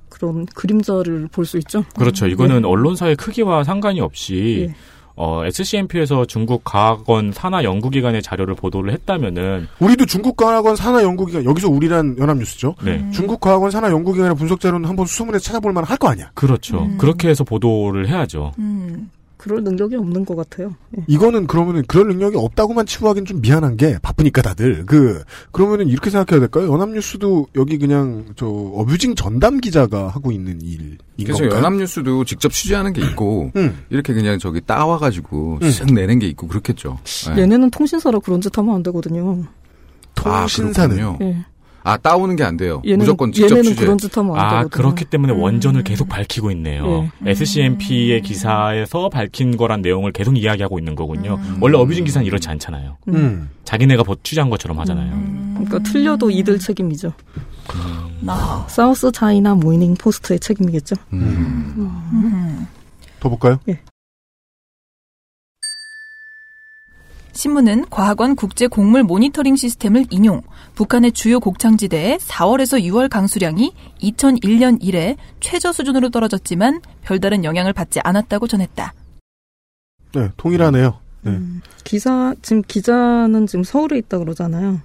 그런 그림자를 볼 수 있죠. 그렇죠. 이거는 언론사의 크기와 상관이 없이 예. 어, SCMP에서 중국 과학원 산하 연구기관의 자료를 보도를 했다면은 우리도 중국 과학원 산하 연구기관 여기서 우리란 연합뉴스죠. 네. 중국 과학원 산하 연구기관의 분석 자료는 한번 수소문해 찾아볼 만할 거 아니야. 그렇죠. 그렇게 해서 보도를 해야죠. 음. 그럴 능력이 없는 것 같아요. 예. 이거는 그러면은 그럴 능력이 없다고만 치부하기는 좀 미안한 게 바쁘니까 다들 그 그러면은 이렇게 생각해야 될까요? 연합뉴스도 여기 그냥 저 어뷰징 전담 기자가 하고 있는 일인 그래서 건가요? 연합뉴스도 직접 취재하는 게 있고 음. 이렇게 그냥 저기 따와가지고 음. 쓱 내는 게 있고 그렇겠죠. 네. 얘네는 통신사라 그런 짓 하면 안 되거든요. 통신사는 아, 그렇군요. 예. 아 따오는 게 안 돼요. 얘네는, 무조건 직접 얘네는 취재. 그런 짓 하면 안 아, 되거든요. 그렇기 때문에 음. 원전을 계속 밝히고 있네요. SCMP의 기사에서 밝힌 거란 내용을 계속 이야기하고 있는 거군요. 원래 abusing 기사는 이렇지 않잖아요. 음. 자기네가 버- 취재한 것처럼 하잖아요. 그러니까 틀려도 이들 책임이죠. 나. 사우스 차이나 모닝 포스트의 책임이겠죠. 음. 음. 더 볼까요? 신문은 과학원 국제 곡물 모니터링 시스템을 인용, 북한의 주요 곡창지대에 4월에서 6월 강수량이 2001년 이래 최저 수준으로 떨어졌지만 별다른 영향을 받지 않았다고 전했다. 네, 동일하네요. 네. 음. 기사 지금 기자는 지금 서울에 있다 그러잖아요.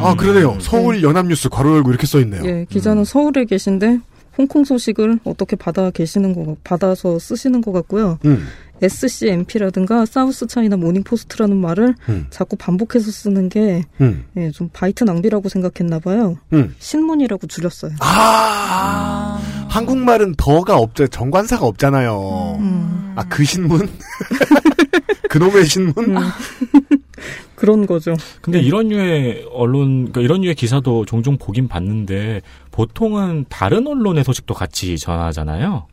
아 그러네요. 서울 연합뉴스 괄호 열고 이렇게 써 있네요. 예, 기자는 서울에 계신데 홍콩 소식을 어떻게 받아 계시는 거 같- 받아서 쓰시는 것 같고요. 음. SCMP라든가 사우스 차이나 모닝 포스트라는 말을 음. 자꾸 반복해서 쓰는 게 음. 예, 좀 바이트 낭비라고 생각했나 봐요. 음. 신문이라고 줄였어요. 아, 한국말은 더가 없죠. 정관사가 없잖아요. 음. 아그 신문? 그놈의 신문? 그런 거죠. 근데 이런 류의 언론, 그러니까 이런 류의 기사도 종종 보긴 봤는데 보통은 다른 언론의 소식도 같이 전하잖아요.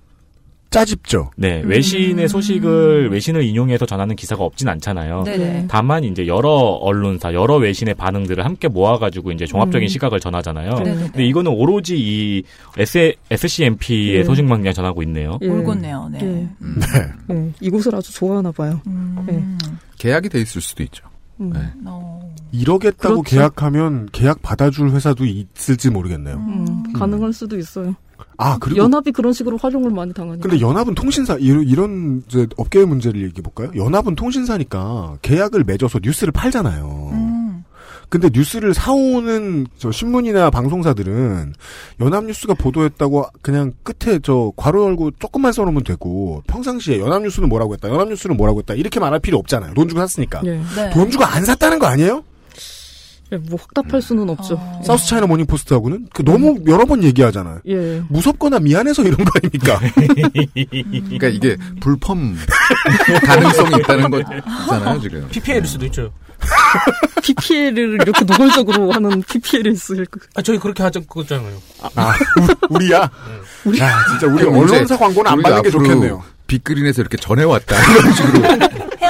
짜집죠. 네, 외신의 소식을 외신을 인용해서 전하는 기사가 없진 않잖아요. 네네. 다만 이제 여러 언론사, 여러 외신의 반응들을 함께 모아가지고 이제 종합적인 음. 시각을 전하잖아요. 네네. 근데 이거는 오로지 이 S, SCMP의 예. 소식만 그냥 전하고 있네요. 예. 올곧네요. 네. 예. 음. 예, 이곳을 아주 좋아하나 봐요. 음. 계약이 돼 있을 수도 있죠. 음. 네. 어. 이러겠다고 그렇죠. 계약하면 계약 받아줄 회사도 있을지 모르겠네요. 음, 가능할 수도 있어요. 아 그리고 연합이 그런 식으로 활용을 많이 당하니까. 근데 연합은 통신사 이런, 이런 이제 업계의 문제를 얘기해 볼까요? 연합은 통신사니까 계약을 맺어서 뉴스를 팔잖아요. 음. 근데 뉴스를 사오는 저 신문이나 방송사들은 연합뉴스가 보도했다고 그냥 끝에 저 괄호 열고 조금만 써놓으면 되고 평상시에 연합뉴스는 뭐라고 했다, 연합뉴스는 뭐라고 했다 이렇게 말할 필요 없잖아요. 돈 주고 샀으니까. 예. 네. 돈 주고 안 샀다는 거 아니에요? 예, 뭐 확답할 수는 없죠. 어. 사우스 차이나 모닝 포스트하고는 그 너무 여러 번 얘기하잖아요. 예. 무섭거나 미안해서 이런 거 아닙니까? 그러니까 이게 불펌 가능성이 있다는 거잖아요 지금. PPL일 수도 있죠. PPL을 이렇게 노골적으로 하는 PPL이 있을 거. 아, 저희 그렇게 하자 그거잖아요. 아, 우- 우리야? 야, 진짜 우리 언론사 광고는 안 받는 게 좋겠네요. 빅그린에서 이렇게 전해왔다 이런 식으로.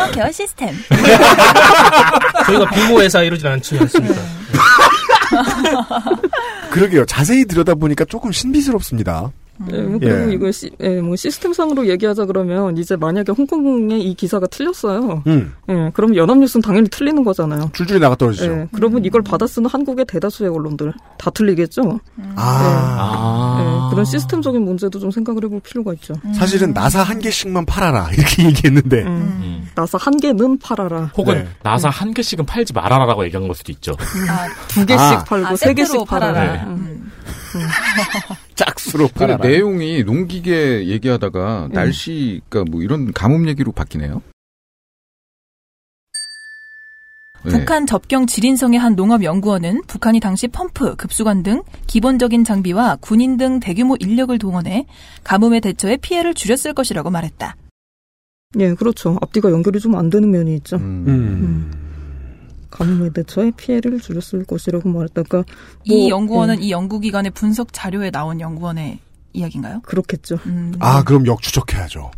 헤어 케어 시스템. 저희가 비모 회사 이러진 않지 않습니까? 그러게요. 자세히 들여다보니까 조금 신비스럽습니다. 예, 뭐 그리고 예. 이거 시, 예, 뭐 시스템상으로 얘기하자 그러면 이제 만약에 홍콩의 이 기사가 틀렸어요. 음, 예, 그럼 연합뉴스는 당연히 틀리는 거잖아요. 줄줄이 나가 떨어지죠. 예, 그러면 이걸 받아 쓰는 한국의 대다수의 언론들 다 틀리겠죠. 아, 예, 그런 시스템적인 문제도 좀 생각을 해볼 필요가 있죠. 사실은 나사 한 개씩만 팔아라 이렇게 얘기했는데 음. 나사 한 개는 팔아라. 혹은 네. 나사 한 개씩은 팔지 말아라라고 얘기한 걸 수도 있죠. 아, 두 개씩 아. 팔고 아, 세 개씩 팔아라. 팔아라. 네. 음. 짝수로 근데 팔아라. 내용이 농기계 얘기하다가 날씨, 그러니까 뭐 이런 가뭄 얘기로 바뀌네요. 네. 북한 접경 지린성의 한 농업 연구원은 북한이 당시 펌프, 급수관 등 기본적인 장비와 군인 등 대규모 인력을 동원해 가뭄의 대처에 피해를 줄였을 것이라고 말했다. 예, 그렇죠. 앞뒤가 연결이 좀 안 되는 면이 있죠. 음. 가 뭄에 대처해 피해를 줄였을 것이라고 말했다. 그러니까 이 뭐, 연구원은 예, 이 연구기관의 분석 자료에 나온 연구원의 이야기인가요? 그렇겠죠. 음. 아, 그럼 역추적해야죠.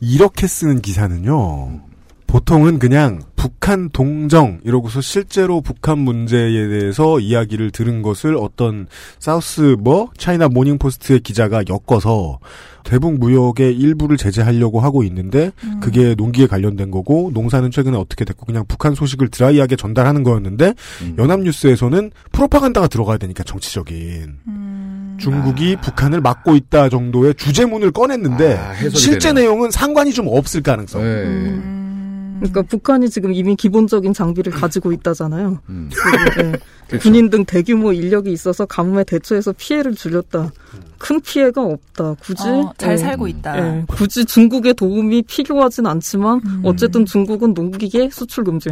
이렇게 쓰는 기사는요, 보통은 그냥 북한 동정, 이러고서 실제로 북한 문제에 대해서 이야기를 들은 것을 어떤 사우스 뭐, 차이나 모닝 포스트의 기자가 엮어서 대북 무역의 일부를 제재하려고 하고 있는데, 음. 그게 농기에 관련된 거고, 농사는 최근에 어떻게 됐고, 그냥 북한 소식을 드라이하게 전달하는 거였는데, 음. 연합뉴스에서는 프로파간다가 들어가야 되니까 정치적인. 음. 중국이 북한을 막고 있다 정도의 주제문을 꺼냈는데 아, 실제 되네요. 내용은 상관이 좀 없을 가능성. 네. 음. 그러니까 북한이 지금 이미 기본적인 장비를 가지고 있다잖아요. 음. 그리고, 예, 그렇죠. 군인 등 대규모 인력이 있어서 가뭄에 대처해서 피해를 줄였다. 큰 피해가 없다. 굳이 어, 잘 예, 살고 있다. 예, 굳이 중국의 도움이 필요하진 않지만 음. 어쨌든 중국은 농기계 수출 금지.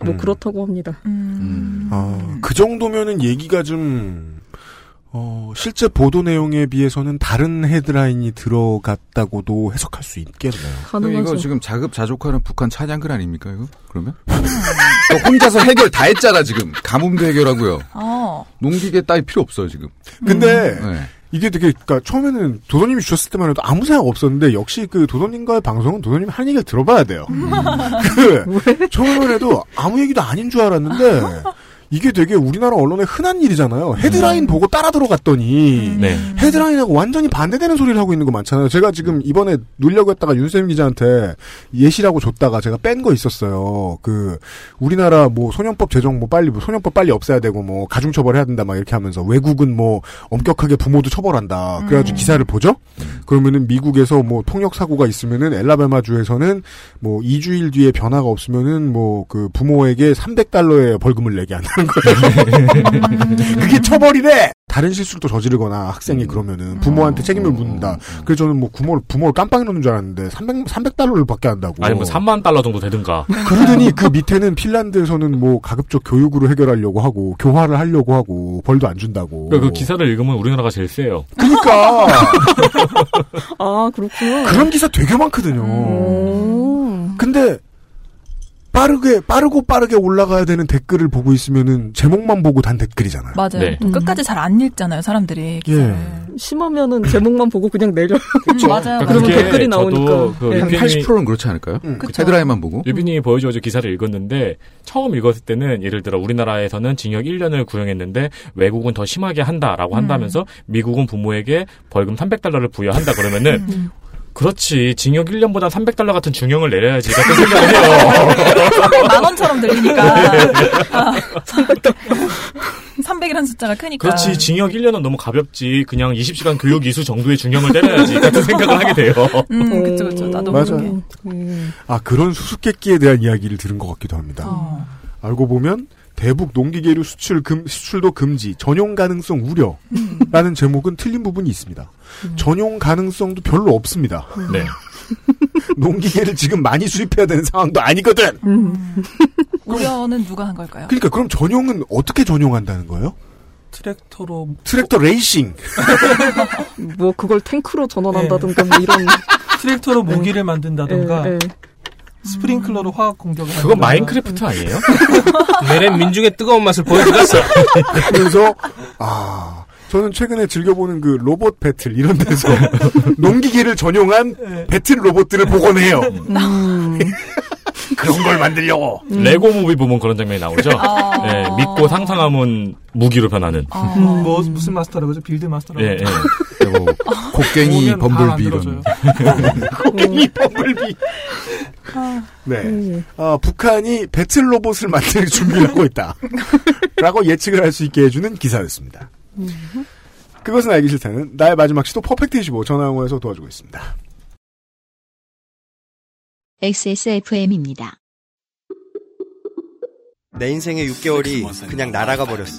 뭐 음. 그렇다고 합니다. 음. 아, 그 정도면은 얘기가 좀 어, 실제 보도 내용에 비해서는 다른 헤드라인이 들어갔다고도 해석할 수 있겠네요. 가능하죠. 이거 지금 자급자족하는 북한 찬양글 아닙니까 이거? 그러면? 또 혼자서 해결 다 했잖아 지금. 가뭄도 해결하고요. 어. 농기계 따위 필요 없어요 지금. 근데 네. 이게 되게 그러니까 처음에는 도도님이 주셨을 때만 해도 아무 생각 없었는데 역시 그 도도님과의 방송은 도도님이 하는 얘기를 들어봐야 돼요. 그 처음에만 해도 아무 얘기도 아닌 줄 알았는데 이게 되게 우리나라 언론의 흔한 일이잖아요. 헤드라인 보고 따라 들어갔더니 네. 헤드라인하고 완전히 반대되는 소리를 하고 있는 거 많잖아요. 제가 지금 이번에 누려고 했다가 윤세민 기자한테 예시라고 줬다가 제가 뺀 거 있었어요. 그 우리나라 뭐 소년법 제정 뭐 빨리 뭐 소년법 빨리 없애야 되고 뭐 가중 처벌해야 된다 막 이렇게 하면서 외국은 뭐 엄격하게 부모도 처벌한다. 그래가지고 기사를 보죠. 그러면은 미국에서 뭐 통역 사고가 있으면은 엘라베마 주에서는 뭐 2주일 뒤에 변화가 없으면은 뭐 그 부모에게 300달러의 벌금을 내게 한다 는 거예요. 그게 처벌이래. 다른 실수를 또 저지르거나 학생이 그러면은 부모한테 책임을 묻는다. 그래서 저는 뭐 부모를 부모를 깜빡 놓는 줄 알았는데 300 300달러를 받게 한다고. 아니 뭐 3만 달러 정도 되든가. 그러더니 그 밑에는 핀란드에서는 뭐 가급적 교육으로 해결하려고 하고 교화를 하려고 하고 벌도 안 준다고. 그러니까 그 기사를 읽으면 우리나라가 제일 세요. 그러니까 아 그렇군요. 그런 기사 되게 많거든요. 오. 근데 빠르게 빠르고 빠르게 올라가야 되는 댓글을 보고 있으면은 제목만 보고 단 댓글이잖아요. 맞아요. 네. 또 끝까지 잘 안 읽잖아요, 사람들이. 예. 심하면은 제목만 보고 그냥 내려. 음, 맞아요. 그러니까 그러면 댓글이 나오니까. 그 예. 한 유피님이- 80%는 그렇지 않을까요? 음. 그쵸. 헤드라인만 보고. 유빈이 보여줘서 기사를 읽었는데 처음 읽었을 때는 예를 들어 우리나라에서는 징역 1년을 구형했는데 외국은 더 심하게 한다라고 한다면서 미국은 부모에게 벌금 300달러를 부여한다 그러면은 음. 그렇지 징역 1년보다 300달러 같은 중형을 내려야지 같은 생각을 해요. 만 원처럼 들리니까. 300이라는 숫자가 크니까. 그렇지 징역 1년은 너무 가볍지 그냥 20시간 교육 이수 정도의 중형을 때려야지 같은 생각을 하게 돼요. 음, 그쵸, 그쵸. 나도 맞아요. 모르게. 음. 아 그런 수수께끼에 대한 이야기를 들은 것 같기도 합니다. 어. 알고 보면 대북 농기계류 수출 금, 수출도 금지 전용 가능성 우려라는 제목은 틀린 부분이 있습니다. 전용 가능성도 별로 없습니다. 네. 농기계를 지금 많이 수입해야 되는 상황도 아니거든. 우려는 누가 한 걸까요? 그러니까 그럼 전용은 어떻게 전용한다는 거예요? 트랙터로 트랙터 레이싱. 뭐 그걸 탱크로 전환한다든가 뭐 이런. 트랙터로 무기를 만든다던가 예, 예. 스프링클러로 화학 공격을 그건. 마인크래프트 아니에요? 내렌 민중의 뜨거운 맛을 보여주겠어. 그래서 아 저는 최근에 즐겨보는 그 로봇 배틀 이런 데서 농기계를 전용한 배틀 로봇들을 보곤 해요. 그런 걸 만들려고. 레고 무비 보면 그런 장면이 나오죠. 아. 네, 믿고 상상하면 무기로 변하는. 어. 음, 뭐 무슨 마스터라고 그러죠? build master라고. 예, 예. 그리고 곡괭이, 보면 다 범블비. 이런. 코끼리 범블비. 네. 아, 북한이 배틀 로봇을 만들 준비를 하고 있다. 라고 예측을 할 수 있게 해주는 기사였습니다. 그것은 알기 싫다는 나의 마지막 시도 퍼펙트 25 전화영어에서 도와주고 있습니다. XSFM입니다. 내 인생의 6개월이 그냥 날아가 버렸어.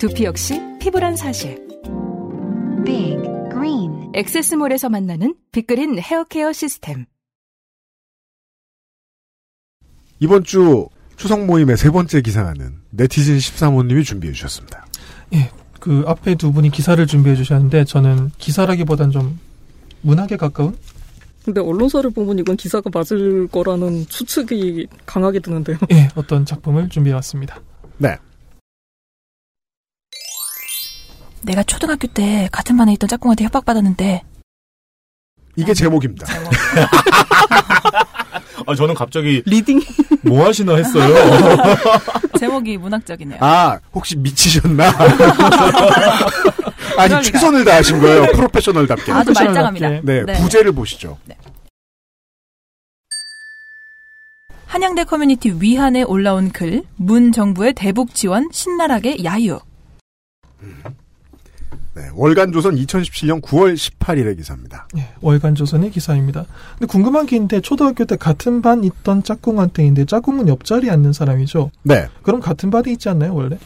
두피 역시 피부란 사실. Big Green 엑세스몰에서 만나는 빅그린 헤어케어 시스템. 이번 주 추석 모임의 세 번째 기사는 네티즌 13호님이 준비해 주셨습니다. 예, 그 앞에 두 분이 기사를 준비해 주셨는데 저는 기사라기보단 좀 문학에 가까운 근데 언론사를 보면 이건 기사가 맞을 거라는 추측이 강하게 드는데요. 예, 어떤 작품을 준비해 왔습니다. 네. 내가 초등학교 때 같은 반에 있던 짝꿍한테 협박받았는데 이게 제목입니다. 아, 저는 갑자기 reading 뭐 하시나 했어요. 제목이 문학적이네요. 아, 혹시 미치셨나? 아니. 최선을 다하신 거예요. 프로페셔널답게. 아주 말짱합니다. 네, 네. 부제를 보시죠. 한양대 커뮤니티 위한에 올라온 글, 문 정부의 대북 지원 신나락의 야유. 네, 월간조선 2017년 9월 18일의 기사입니다. 예, 월간 조선의 기사입니다. 근데 궁금한 게 있는데 초등학교 때 같은 반 있던 짝꿍한테인데 짝꿍은 옆자리에 앉는 사람이죠. 네. 그럼 같은 반에 있지 않나요 원래?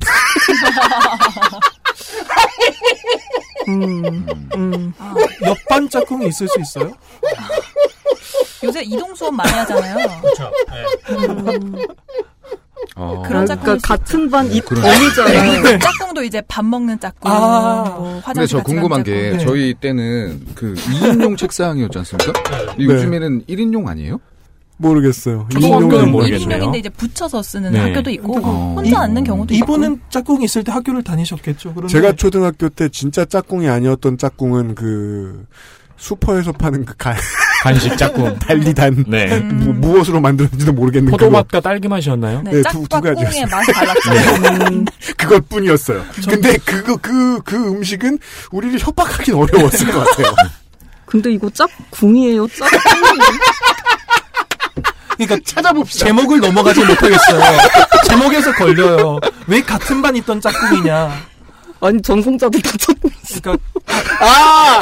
음, 음. 옆반 짝꿍이 있을 수 있어요? 요새 이동 수업 많이 하잖아요. 그렇죠. 어. 그런 그러니까 짝꿍 같은 반 이, 그런- 범이잖아요. 네. 짝꿍도 이제 밥 먹는 짝꿍, 아. 뭐 근데 화장실 저 궁금한 게 짝꿍. 저희 때는 그 2인용 책상이었지 않습니까? 네. 요즘에는 1인용 아니에요? 모르겠어요. 초등학교는 모르겠네요. 1인용인데 이제 붙여서 쓰는 네. 학교도 있고 어. 혼자 앉는 경우도 있고. 이분은 짝꿍이 있을 때 학교를 다니셨겠죠. 그런데 제가 초등학교 때 진짜 짝꿍이 아니었던 짝꿍은 그 슈퍼에서 파는 그 간, 간식 짝꿍. 달리단 네. 무, 무엇으로 만들었는지도 모르겠는 포도맛과 딸기 맛이었나요? 네, 네, 두- 두 가지였어요. 꿍의 맛이 달랐죠. 네. 그것 뿐이었어요. 근데 그거 그, 그 음식은 우리를 협박하긴 어려웠을 것 같아요. 근데 이거 짝궁이에요, 짝꿍이에요. 그러니까 찾아봅시다. 제목을 넘어가지 못하겠어요. 제목에서 걸려요. 왜 같은 반 있던 짝꿍이냐? 아니 전공자들 다 짝꿍. 그러니까 아!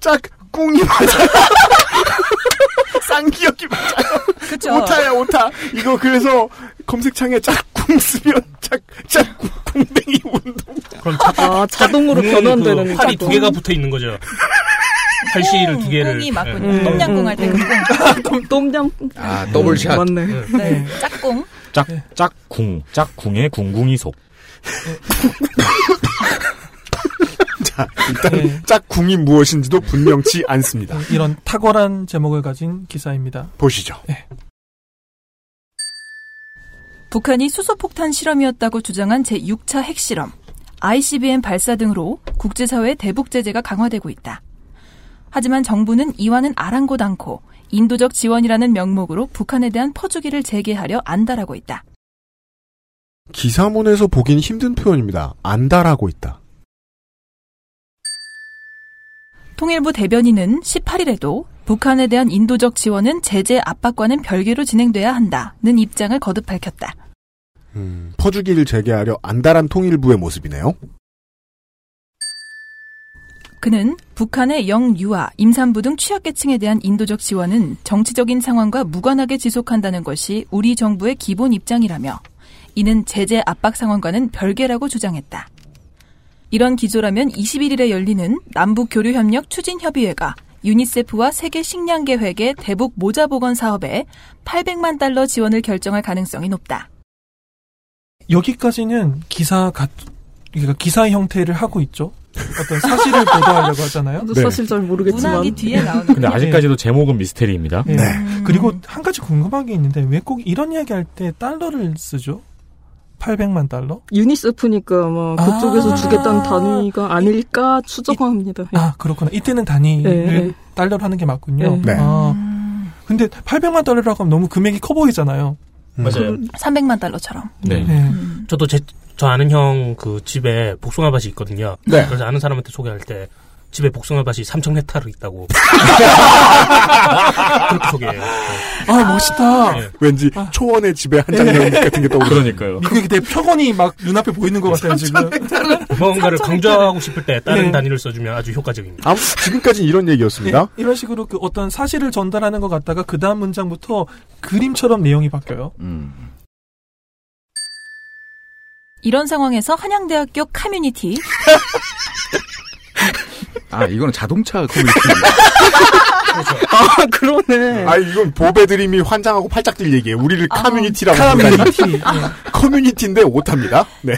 짝 꿍이 맞아요. 쌍기역이 맞아요. 그쵸. 오타야, 오타. 이거 그래서 검색창에 짝꿍 쓰면 짝, 짝꿍, 꿍댕이 운동. 그럼 자, 아 자동으로 변환되는 그 팔이 두. 개가 붙어 있는 거죠. 팔씨를 두 개를. 꿍이 맞군요. 네. 똠양꿍 할때그 꿍. 똠얌. 아, 더블샷. 맞네. 네, 짝꿍. 짝, 짝궁. 짝궁의 궁궁이 속. 자, 일단 네. 짝꿍이 무엇인지도 분명치 않습니다. 이런 탁월한 제목을 가진 기사입니다. 보시죠. 북한이 수소폭탄 실험이었다고 주장한 제6차 핵실험, ICBM 발사 등으로 국제사회의 대북 제재가 강화되고 있다. 하지만 정부는 이와는 아랑곳 않고 인도적 지원이라는 명목으로 북한에 대한 퍼주기를 재개하려 안달하고 있다. 기사문에서 보긴 힘든 표현입니다. 안달하고 있다. 통일부 대변인은 18일에도 북한에 대한 인도적 지원은 제재 압박과는 별개로 진행돼야 한다는 입장을 거듭 밝혔다. 음, 퍼주기를 재개하려 안달한 통일부의 모습이네요. 그는 북한의 영유아, 임산부 등 취약계층에 대한 인도적 지원은 정치적인 상황과 무관하게 지속한다는 것이 우리 정부의 기본 입장이라며 이는 제재 압박 상황과는 별개라고 주장했다. 이런 기조라면 21일에 열리는 남북 교류 협력 추진 협의회가 유니세프와 세계 식량 계획의 대북 모자 보건 사업에 800만 달러 지원을 결정할 가능성이 높다. 여기까지는 기사 가, 그러니까 기사 형태를 하고 있죠. 어떤 사실을 보도하려고 하잖아요. 네. 사실 잘 모르겠지만. 문학이 뒤에 나오는 근데 아직까지도 제목은 미스테리입니다. 네. 네. 그리고 한 가지 궁금한 게 있는데 왜 꼭 이런 이야기 할 때 달러를 쓰죠? 800만 달러? 유니세프니까 아마 아. 그쪽에서 주겠다는 단위가 아닐까 추정합니다. 아, 그렇구나. 이때는 단위를 네, 네. 달러로 하는 게 맞군요. 네. 아, 근데 800만 달러라고 하면 너무 금액이 커 보이잖아요. 맞아요. 300만 달러처럼. 네. 네. 저도 제, 저 아는 형 그 집에 복숭아밭이 있거든요. 네. 그래서 아는 사람한테 소개할 때 집에 복숭아밭이 3천 헥타르 있다고. 그렇게 소개해요. 아 멋있다. 네. 왠지 초원의 집에 한 장면 같은 게 떠오르. 그러니까요. 미국의 대 표본이 막 눈앞에 보이는 것 같아요 지금. 뭔가를 강조하고 싶을 때 다른 네. 단위를 써주면 아주 효과적입니다. 아, 지금까지 이런 얘기였습니다. 예, 이런 식으로 그 어떤 사실을 전달하는 것 같다가 그 다음 문장부터 그림처럼 내용이 바뀌어요. 음. 이런 상황에서 한양대학교 커뮤니티 아, 이거는 자동차 커뮤니티. 아, 그러네. 아, 이건 보배드림이 환장하고 팔짝 뛸 얘기예요. 우리를 아, 커뮤니티라고 커뮤니티. 부르다니. 커뮤니티인데 오답니다. 네.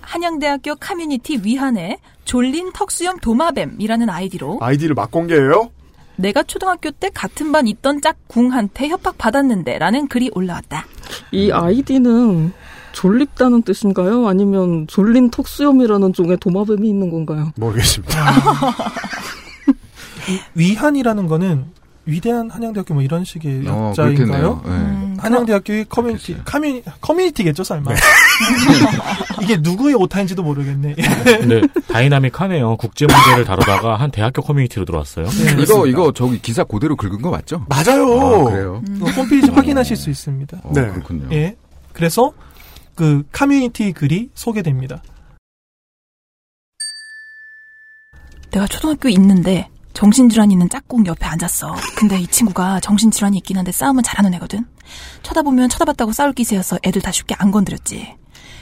한양대학교 커뮤니티 위한에 졸린 턱수염 도마뱀이라는 아이디로 아이디를 막 공개해요? 내가 초등학교 때 같은 반 있던 짝꿍한테 협박 받았는데 라는 글이 올라왔다. 이 아이디는 졸립다는 뜻인가요? 아니면 졸린 턱수염이라는 종의 도마뱀이 있는 건가요? 모르겠습니다. 위한이라는 거는 위대한 한양대학교 뭐 이런 식의 어, 역자인가요? 그렇겠네요. 네. 음, 한양대학교의 커뮤니티, 커뮤니, 커뮤니티겠죠, 설마. 이게 누구의 오타인지도 모르겠네. 근데 다이나믹하네요. 국제 문제를 다루다가 한 대학교 커뮤니티로 들어왔어요. 네, 이거, 이거 저기 기사 그대로 긁은 거 맞죠? 맞아요. 아, 그래요? 음. 홈페이지 확인하실 수 있습니다. 어, 네. 그렇군요. 예. 그래서 그 커뮤니티 글이 소개됩니다. 내가 초등학교에 있는데 정신질환 있는 짝꿍 옆에 앉았어. 근데 이 친구가 정신질환이 있긴 한데 싸움은 잘하는 애거든. 쳐다보면 쳐다봤다고 싸울 기세여서 애들 다 쉽게 안 건드렸지.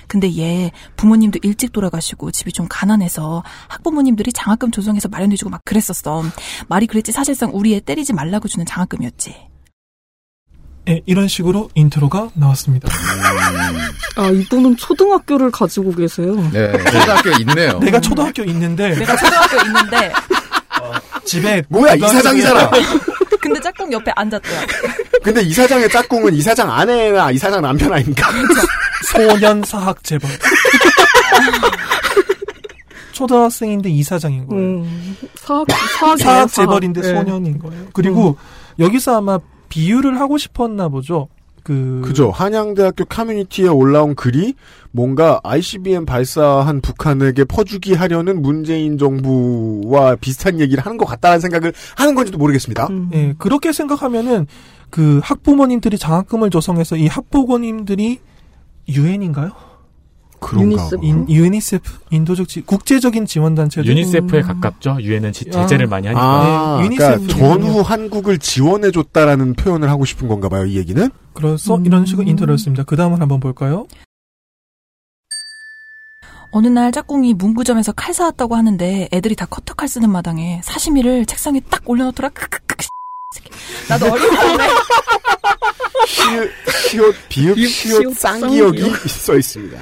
근데 얘 부모님도 일찍 돌아가시고 집이 좀 가난해서 학부모님들이 장학금 조성해서 마련해주고 막 그랬었어. 말이 그랬지 사실상 우리 애 때리지 말라고 주는 장학금이었지. 예, 이런 식으로 인트로가 나왔습니다. 아, 이분은 초등학교를 가지고 계세요. 네, 초등학교에 있네요. 내가 초등학교 있는데 내가 초등학교 있는데 집에 뭐야, 이사장이잖아. 근데 짝꿍 옆에 앉았대요. 근데 이사장의 짝꿍은 이사장 아내나 이사장 남편 아닙니까? 소년 사학 재벌. 초등학생인데 이사장인 거예요. 음, 사학, 사학이에요, 사학 재벌인데 네. 소년인 거예요. 그리고 여기서 아마 비유를 하고 싶었나 보죠. 그 그죠. 한양대학교 커뮤니티에 올라온 글이 뭔가 ICBM 발사한 북한에게 퍼주기 하려는 문재인 정부와 비슷한 얘기를 하는 것 같다는 생각을 하는 건지도 모르겠습니다. 음. 예, 그렇게 생각하면은 그 학부모님들이 장학금을 조성해서 이 학부모님들이 유엔인가요? 유니세프? 봐. 인, 유니세프 인도적 지, 국제적인 지원 단체죠. 유니세프에 음. 가깝죠. 유엔은 지- 아. 제재를 많이 하니까. 아, 네, 그러니까. 전후 한국을 지원해줬다라는 표현을 하고 싶은 건가 봐요, 이 얘기는? 그래서 음. 이런 식으로 인터뷰였습니다. 그 다음을 한번 볼까요? 어느 날 짝꿍이 문구점에서 칼 사왔다고 하는데 애들이 다 커터칼 쓰는 마당에 사시미를 책상에 딱 올려놓더라. 크크크. 나도 시읒, 시옷, 비읍, 시옷, 쌍기역이 쌍기역. 써 있습니다.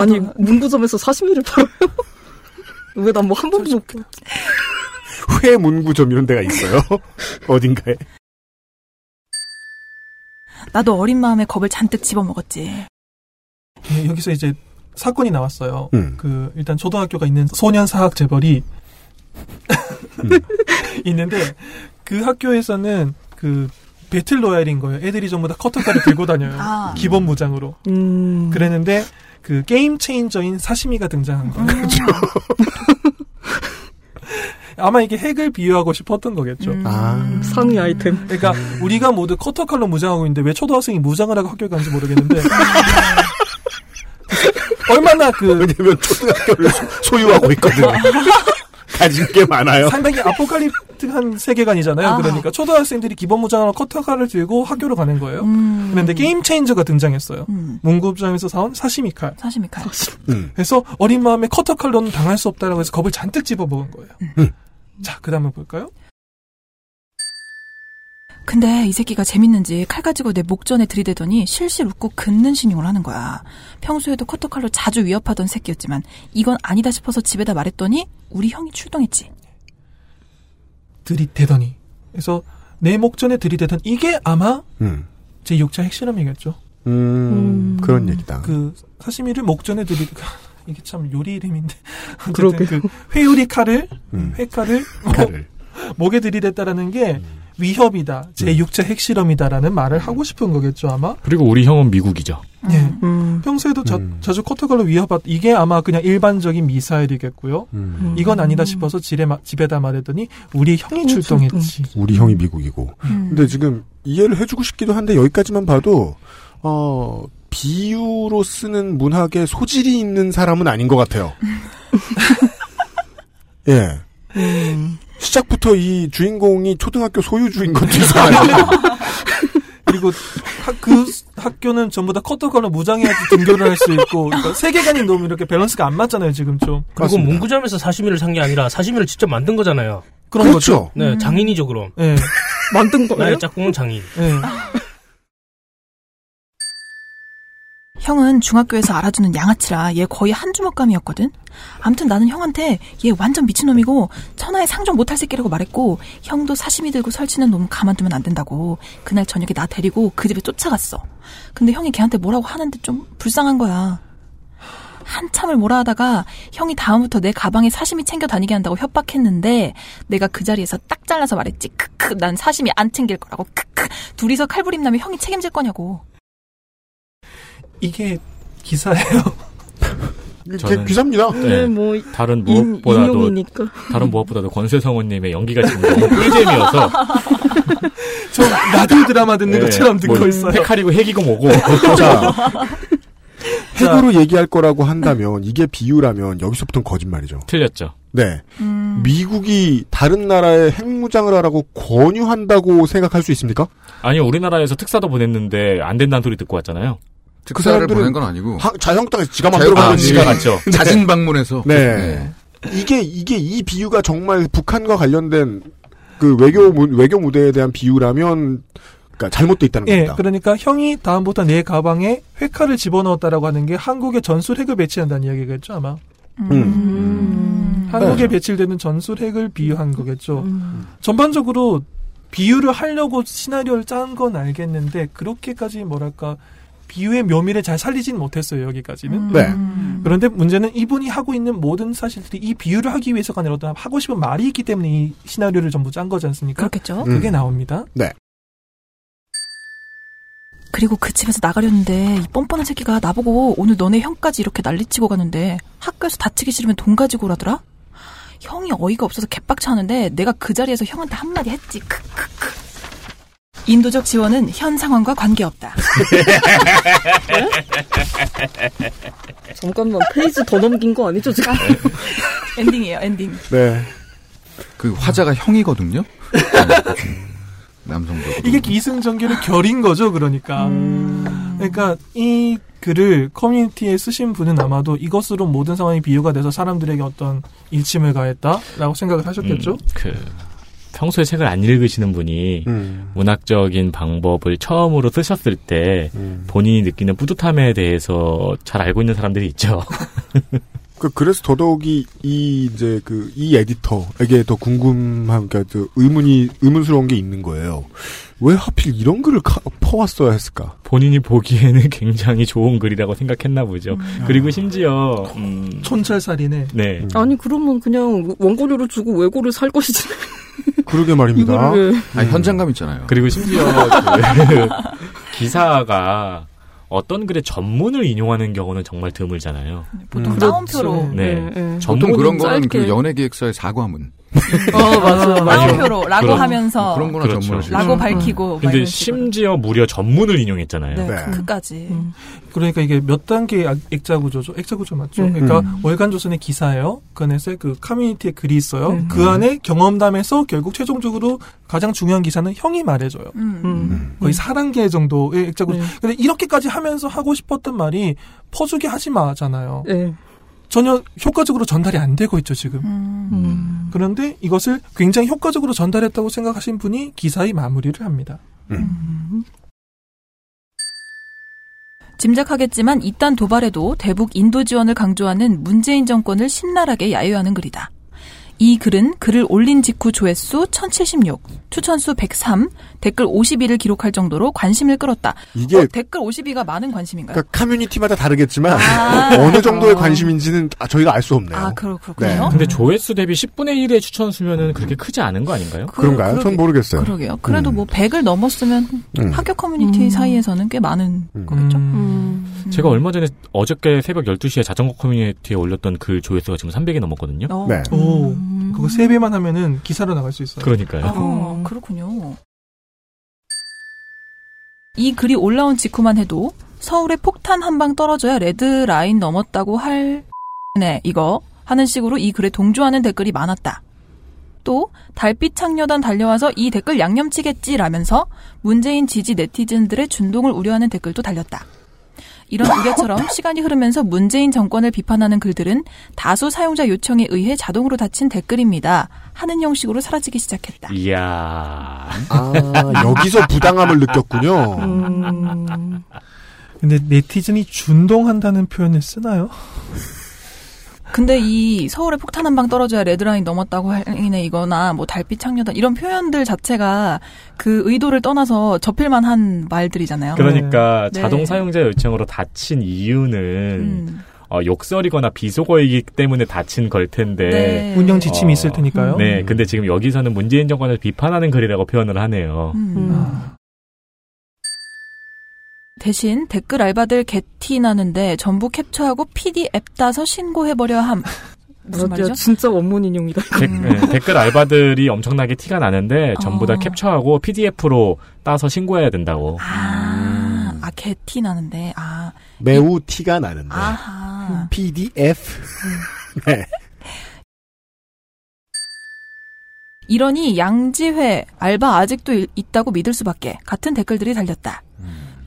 아니, 문구점에서 사시미를 팔아요? 왜 난 뭐 한 번도 못 봐. 회문구점 이런 데가 있어요. 어딘가에. 나도 어린 마음에 겁을 잔뜩 집어먹었지. 예, 여기서 이제 사건이 나왔어요. 음. 그 일단 초등학교가 있는 소년 사학 재벌이 음. 있는데 그 학교에서는 그 battle royale인 거예요. 애들이 전부 다 커터칼을 들고 다녀요. 아. 기본 무장으로. 음. 그랬는데 그 game changer인 사시미가 등장한 거예요. 음. 아마 이게 핵을 비유하고 싶었던 거겠죠. 음. 아. 상위 아이템. 그러니까 우리가 모두 커터칼로 무장하고 있는데 왜 초등학생이 무장을 하고 학교에 가는지 모르겠는데 얼마나 그 왜냐면 초등학교를 소- 소유하고 있거든요. 가진 게 많아요. 상당히 아포칼립틱한 세계관이잖아요. 아. 그러니까 초등학생들이 기본 무장으로 커터칼을 들고 학교로 가는 거예요. 음. 그런데 게임 체인저가 등장했어요. 음. 문구점에서 사온 사시미 칼. 사시미 칼. 음. 그래서 어린 마음에 커터칼로는 당할 수 없다라고 해서 겁을 잔뜩 집어먹은 거예요. 음. 자, 그 다음에 볼까요? 근데 이 새끼가 재밌는지 칼 가지고 내 목전에 들이대더니 실실 웃고 긋는 신용을 하는 거야. 평소에도 커터칼로 자주 위협하던 새끼였지만 이건 아니다 싶어서 집에다 말했더니 우리 형이 출동했지. 들이대더니. 그래서 내 목전에 들이대던 이게 아마 음. 제 6차 핵실험이겠죠. 음, 음. 그런 얘기다. 그 사시미를 목전에 들이 이게 참 요리 이름인데 그러게요. 그 회요리 칼을 음. 회칼을 칼을. 목에 들이댔다라는 게 위협이다 제 6차 핵실험이다라는 말을 하고 싶은 거겠죠 아마 그리고 우리 형은 미국이죠. 예. 평소에도 자, 자주 커터걸로 위협받 이게 아마 그냥 일반적인 미사일이겠고요. 음. 이건 아니다 싶어서 집에, 마- 집에다 말했더니 우리 형이 출동했지. 우리 형이 미국이고. 음. 근데 지금 이해를 해주고 싶기도 한데 여기까지만 봐도 어 비유로 쓰는 문학에 소질이 있는 사람은 아닌 것 같아요. 예. 시작부터 이 주인공이 초등학교 소유주인 것도 이상하죠. 그리고 학, 그 학교는 전부 다 커터걸로 무장해야지 등교를 할 수 있고 그러니까 세계관이 너무 이렇게 밸런스가 안 맞잖아요 지금 좀. 그리고 문구점에서 사시미를 산 게 아니라 사시미를 직접 만든 거잖아요. 그런 그렇죠. 거죠. 네, 음. 장인이죠 그럼. 네. 만든 거예요? 짝꿍은 장인. 네. 형은 중학교에서 알아주는 양아치라 얘 거의 한 주먹감이었거든. 아무튼 나는 형한테 얘 완전 미친놈이고 천하에 상종 못할 새끼라고 말했고 형도 사시미 들고 설치는 놈 가만두면 안 된다고 그날 저녁에 나 데리고 그 집에 쫓아갔어. 근데 형이 걔한테 뭐라고 하는데 좀 불쌍한 거야. 한참을 뭐라 하다가 형이 다음부터 내 가방에 사시미 챙겨 다니게 한다고 협박했는데 내가 그 자리에서 딱 잘라서 말했지. 크크 난 사시미 안 챙길 거라고 크크 둘이서 칼부림 나면 형이 책임질 거냐고. 이게 기사예요. 저는- 기사입니다. 네, 뭐 다른 인- 무엇보다도 인용이니까. 다른 무엇보다도 권세성우님의 연기가 지금 너무 꿀잼이어서 저 라디오 드라마 듣는 네, 것처럼 듣고 뭐 있어요. 헤카리고 헤기고 뭐고 자, 핵으로 얘기할 거라고 한다면 이게 비유라면 여기서부터는 거짓말이죠. 틀렸죠. 네. 미국이 다른 나라에 핵무장을 하라고 권유한다고 생각할 수 있습니까? 아니 우리나라에서 특사도 보냈는데 안 된다는 소리 듣고 왔잖아요. 특사를 보낸 건 아니고 하- 자유한국당에서 지가 자유- 만들어 아, 간 지가 갔죠. 자진 방문해서. 네. 네. 이게 이게 이 비유가 정말 북한과 관련된 그 외교 무, 외교 무대에 대한 비유라면 그러니까 잘못돼 있다는 예, 겁니다. 그러니까 형이 다음부터 내 가방에 회칼을 집어넣었다라고 하는 게 한국에 전술 핵을 배치한다는 이야기겠죠 아마. 음. 한국에 네. 배치되는 전술 핵을 비유한 거겠죠. 전반적으로 비유를 하려고 시나리오를 짠 건 알겠는데 그렇게까지 뭐랄까 비유의 묘미를 잘 살리진 못했어요 여기까지는. 네. 그런데 문제는 이분이 하고 있는 모든 사실들이 이 비유를 하기 위해서가 아니라 어떤 하고 싶은 말이 있기 때문에 이 시나리오를 전부 짠 거지 않습니까? 그렇겠죠. 그게 음. 나옵니다. 네. 그리고 그 집에서 나가려는데 이 뻔뻔한 새끼가 나보고 오늘 너네 형까지 이렇게 난리치고 가는데 학교에서 다치기 싫으면 돈 가지고 오라더라? 형이 어이가 없어서 개빡쳐 하는데 내가 그 자리에서 형한테 한마디 했지. 크크크. 인도적 지원은 현 상황과 관계없다. 잠깐만 페이지 더 넘긴 거 아니죠 지금? 엔딩이에요, 엔딩. 네. 그 화자가 형이거든요. 남성적으로. 이게 기승전결의 결인 거죠, 그러니까. 그러니까 이 글을 커뮤니티에 쓰신 분은 아마도 이것으로 모든 상황이 비유가 돼서 사람들에게 어떤 일침을 가했다라고 생각을 하셨겠죠. 음, 그 평소에 책을 안 읽으시는 분이 음. 문학적인 방법을 처음으로 쓰셨을 때 음. 본인이 느끼는 뿌듯함에 대해서 잘 알고 있는 사람들이 있죠. 그 그래서 더더욱이 이 이제 그 이 에디터에게 더 궁금한 그러니까 그 의문이 의문스러운 게 있는 거예요. 왜 하필 이런 글을 카- 퍼왔어야 했을까? 본인이 보기에는 굉장히 좋은 글이라고 생각했나 보죠. 그리고 심지어 음, 촌철살이네. 네. 아니 그러면 그냥 원고료를 주고 외고를 살 것이지. 그러게 말입니다. 이거를 아, 현장감 있잖아요. 그리고 심지어 그 기사가 어떤 글의 전문을 인용하는 경우는 정말 드물잖아요. 보통 음. 따옴표로. 네. 네, 네. 보통 그런 거는 짧게. 그 연예기획서의 사과문. 어 맞아. 따옴표로 라고 그런- 하면서 그런 거나 그렇죠. 전문을 라고 음. 밝히고 막 근데. 심지어 무려 전문을 인용했잖아요. 네, 네. 크까지. 음. 그러니까 이게 몇 단계의 악- 액자 구조죠. 액자 구조 맞죠? 음. 그러니까 음. 월간 조선의 기사예요. 그 안에서 그 커뮤니티에 글이 있어요. 음. 그 안에 경험담에서 결국 최종적으로 가장 중요한 기사는 형이 말해줘요. 음. 음. 거의 4단계 정도의 액자 구조. 네. 근데 이렇게까지 하면서 하고 싶었던 말이 퍼주게 하지 마잖아요. 네. 전혀 효과적으로 전달이 안 되고 있죠, 지금. 음. 음. 그런데 이것을 굉장히 효과적으로 전달했다고 생각하신 분이 기사의 마무리를 합니다. 짐작하겠지만 이딴 도발에도 대북 인도 지원을 강조하는 문재인 정권을 신랄하게 야유하는 글이다. 이 글은 글을 올린 직후 조회수 1076, 추천수 103, 댓글 52를 기록할 정도로 관심을 끌었다. 이게 어, 댓글 52가 많은 관심인가요? 그러니까 커뮤니티마다 다르겠지만 아. 어느 정도의 어. 관심인지는 아, 저희가 알 수 없네요. 아, 그렇, 그렇군요. 근데 조회수 대비 10분의 1의 추천 수면은 그렇게 크지 않은 거 아닌가요? 그- 그런가요? 그러게- 전 모르겠어요. 그러게요. 그래도 음. 뭐 100을 넘었으면 음. 학교 커뮤니티 음. 사이에서는 꽤 많은 음. 거겠죠. 음. 음. 제가 얼마 전에 어저께 새벽 12시에 자전거 커뮤니티에 올렸던 글 조회수가 지금 300이 넘었거든요. 어. 네. 오, 그거 세 배만 하면은 기사로 나갈 수 있어요. 그러니까요. 아, 그렇군요. 이 글이 올라온 직후만 해도 서울에 폭탄 한 방 떨어져야 red line 넘었다고 할, 네, 이거 하는 식으로 이 글에 동조하는 댓글이 많았다. 또 달빛 창녀단 달려와서 이 댓글 양념치겠지라면서 문재인 지지 네티즌들의 준동을 우려하는 댓글도 달렸다. 이런 우려처럼 시간이 흐르면서 문재인 정권을 비판하는 글들은 다수 사용자 요청에 의해 자동으로 닫힌 댓글입니다. 하는 형식으로 사라지기 시작했다. 이야. 아, 여기서 부당함을 느꼈군요. 음, 근데 네티즌이 준동한다는 표현을 쓰나요? 근데 이 서울에 폭탄 한 방 떨어져야 레드라인 넘었다고 할이네 이거나 뭐 달빛 창녀단 이런 표현들 자체가 그 의도를 떠나서 접힐만 한 말들이잖아요. 그러니까 네. 자동 사용자 요청으로 닫힌 이유는 음. 어, 욕설이거나 비속어이기 때문에 닫힌 걸 텐데. 네. 운영 지침이 있을 테니까요. 네, 근데 지금 여기서는 문재인 정권을 비판하는 글이라고 표현을 하네요. 음. 대신 댓글 알바들 개티 나는데 전부 캡처하고 PDF 따서 신고해버려 함. 무슨 맞아, 말이죠? 진짜 원문 인용이다. 데- 네, 댓글 알바들이 엄청나게 티가 나는데 전부 다 어. 캡처하고 PDF로 따서 신고해야 된다고. 아, 아 개티 나는데 아 매우 티가 나는데. 아하. PDF. 네. 이러니 양지회 알바 아직도 일- 있다고 믿을 수밖에 같은 댓글들이 달렸다.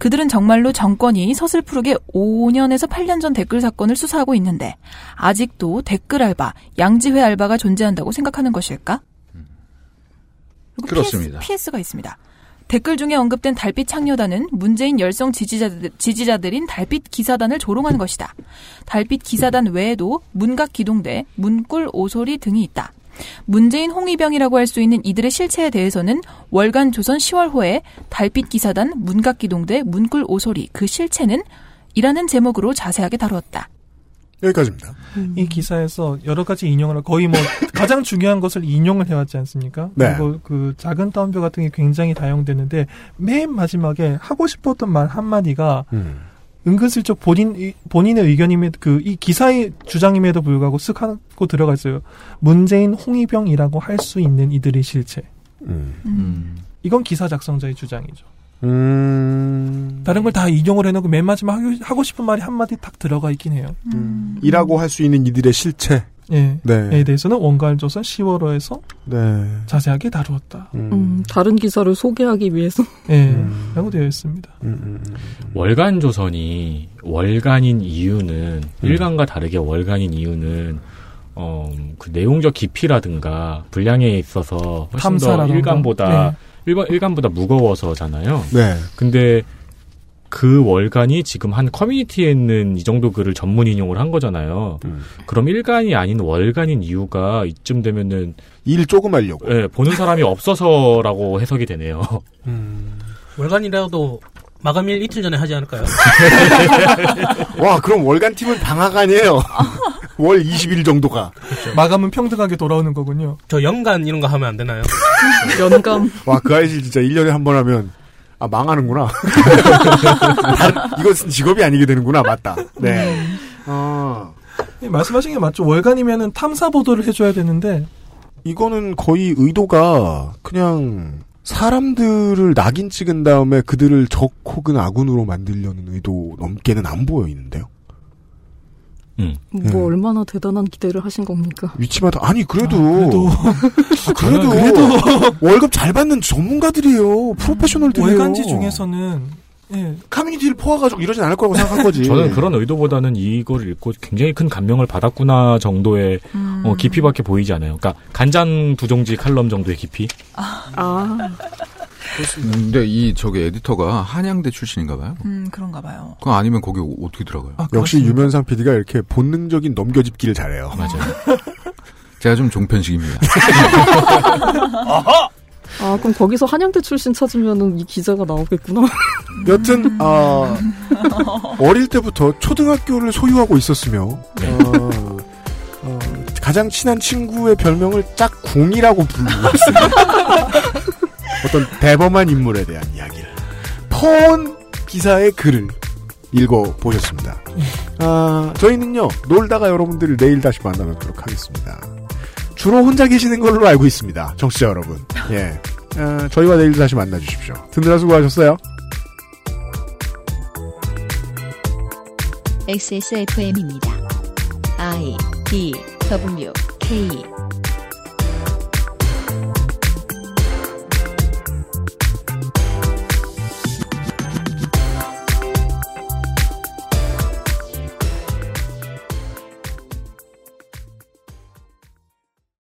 그들은 정말로 정권이 서슬프르게 5년에서 8년 전 댓글 사건을 수사하고 있는데 아직도 댓글 알바, 양지회 알바가 존재한다고 생각하는 것일까? 그리고 그렇습니다. PS, 가 있습니다. 댓글 중에 언급된 달빛 창녀단은 문재인 열성 지지자들, 지지자들인 달빛 기사단을 조롱한 것이다. 달빛 기사단 외에도 문각 기동대, 문꿀 오소리 등이 있다. 문재인 홍위병이라고 할 수 있는 이들의 실체에 대해서는 월간 조선 10월호에 달빛 기사단, 문각 기동대, 문꿀 오소리 그 실체는 이라는 제목으로 자세하게 다루었다. 여기까지입니다. 이 기사에서 여러 가지 인용을 거의 뭐 가장 중요한 것을 인용을 해왔지 않습니까? 네. 그리고 그 작은 따옴표 같은 게 굉장히 다용되는데 맨 마지막에 하고 싶었던 말 한마디가 음. 은근슬쩍 본인 이- 본인의 의견임에도 그이 기사의 주장임에도 불구하고 쓱 하고 들어가 있어요. 문재인 홍위병이라고 할 수 있는 이들의 실체. 음. 이건 기사 작성자의 주장이죠. 음. 다른 걸 다 인용을 해놓고 맨 마지막 하고, 하고 싶은 말이 한마디 딱 들어가 있긴 해요. 이라고 할 수 있는 이들의 실체. 예. 네. 에 대해서는 원갈조선 10월호에서 네. 자세하게 다루었다. 음, 다른 기사를 소개하기 위해서. 예. 라고 되어 있습니다. 음, 월간 조선이 월간인 이유는 일간과 다르게 월간인 이유는 어, 그 내용적 깊이라든가 분량에 있어서 훨씬 더. 일간보다 네. 일간 일간보다 무거워서잖아요. 네. 근데 그 월간이 지금 한 커뮤니티에 있는 이 정도 글을 전문 인용을 한 거잖아요. 그럼 일간이 아닌 월간인 이유가 이쯤 되면은 일 조금 하려고. 예, 보는 사람이 없어서라고 해석이 되네요. 월간이라도 마감일 이틀 전에 하지 않을까요? 와, 그럼 월간 팀은 방학 아니에요. 월 20일 정도가. 마감은 평등하게 돌아오는 거군요. 저 연간 이런 거 하면 안 되나요? 연감. 와, 그 아이실 진짜 1년에 한 번 하면, 아, 망하는구나. 다른, 이것은 직업이 아니게 되는구나. 맞다. 네. 아. 예, 말씀하신 게 맞죠. 월간이면은 탐사 보도를 해줘야 되는데. 이거는 거의 의도가 그냥 사람들을 낙인 찍은 다음에 그들을 적 혹은 아군으로 만들려는 의도 넘게는 안 보이는데요. 뭐 얼마나 대단한 기대를 하신 겁니까? 위치마다 아니 그래도 그래도 아, 그래도, 그래도 월급 잘 받는 전문가들이에요. 프로페셔널들이에요. 월간지 중에서는 예. 커뮤니티를 포화가지고 이러진 않을 거라고 생각한 거지. 저는 그런 의도보다는 이걸 읽고 굉장히 큰 감명을 받았구나 정도의 어, 깊이밖에 보이지 않아요. 그러니까 간장 두 종지 칼럼 정도의 깊이. 아. 근데 이 저기 에디터가 한양대 출신인가 봐요. 음, 그런가 봐요. 그거 아니면 거기 어떻게 들어가요? 역시 유면상 PD가 이렇게 본능적인 넘겨짚기를 잘해요. 맞아요. 제가 좀 종편식입니다. 아, 그럼 거기서 한양대 출신 찾으면은 이 기자가 나오겠구나. 여튼 아, 어릴 때부터 초등학교를 소유하고 있었으며 어, 어, 가장 친한 친구의 별명을 짝궁이라고 불렀습니다. 어떤 대범한 인물에 대한 이야기를 퍼온 기사의 글을 읽어보셨습니다. 아, 저희는요, 놀다가 여러분들을 내일 다시 만나뵙도록 하겠습니다. 주로 혼자 계시는 걸로 알고 있습니다. 정치자 여러분. 예. 아, 저희와 내일 다시 만나주십시오. 듣느라 수고하셨어요. XSFM입니다. I D W K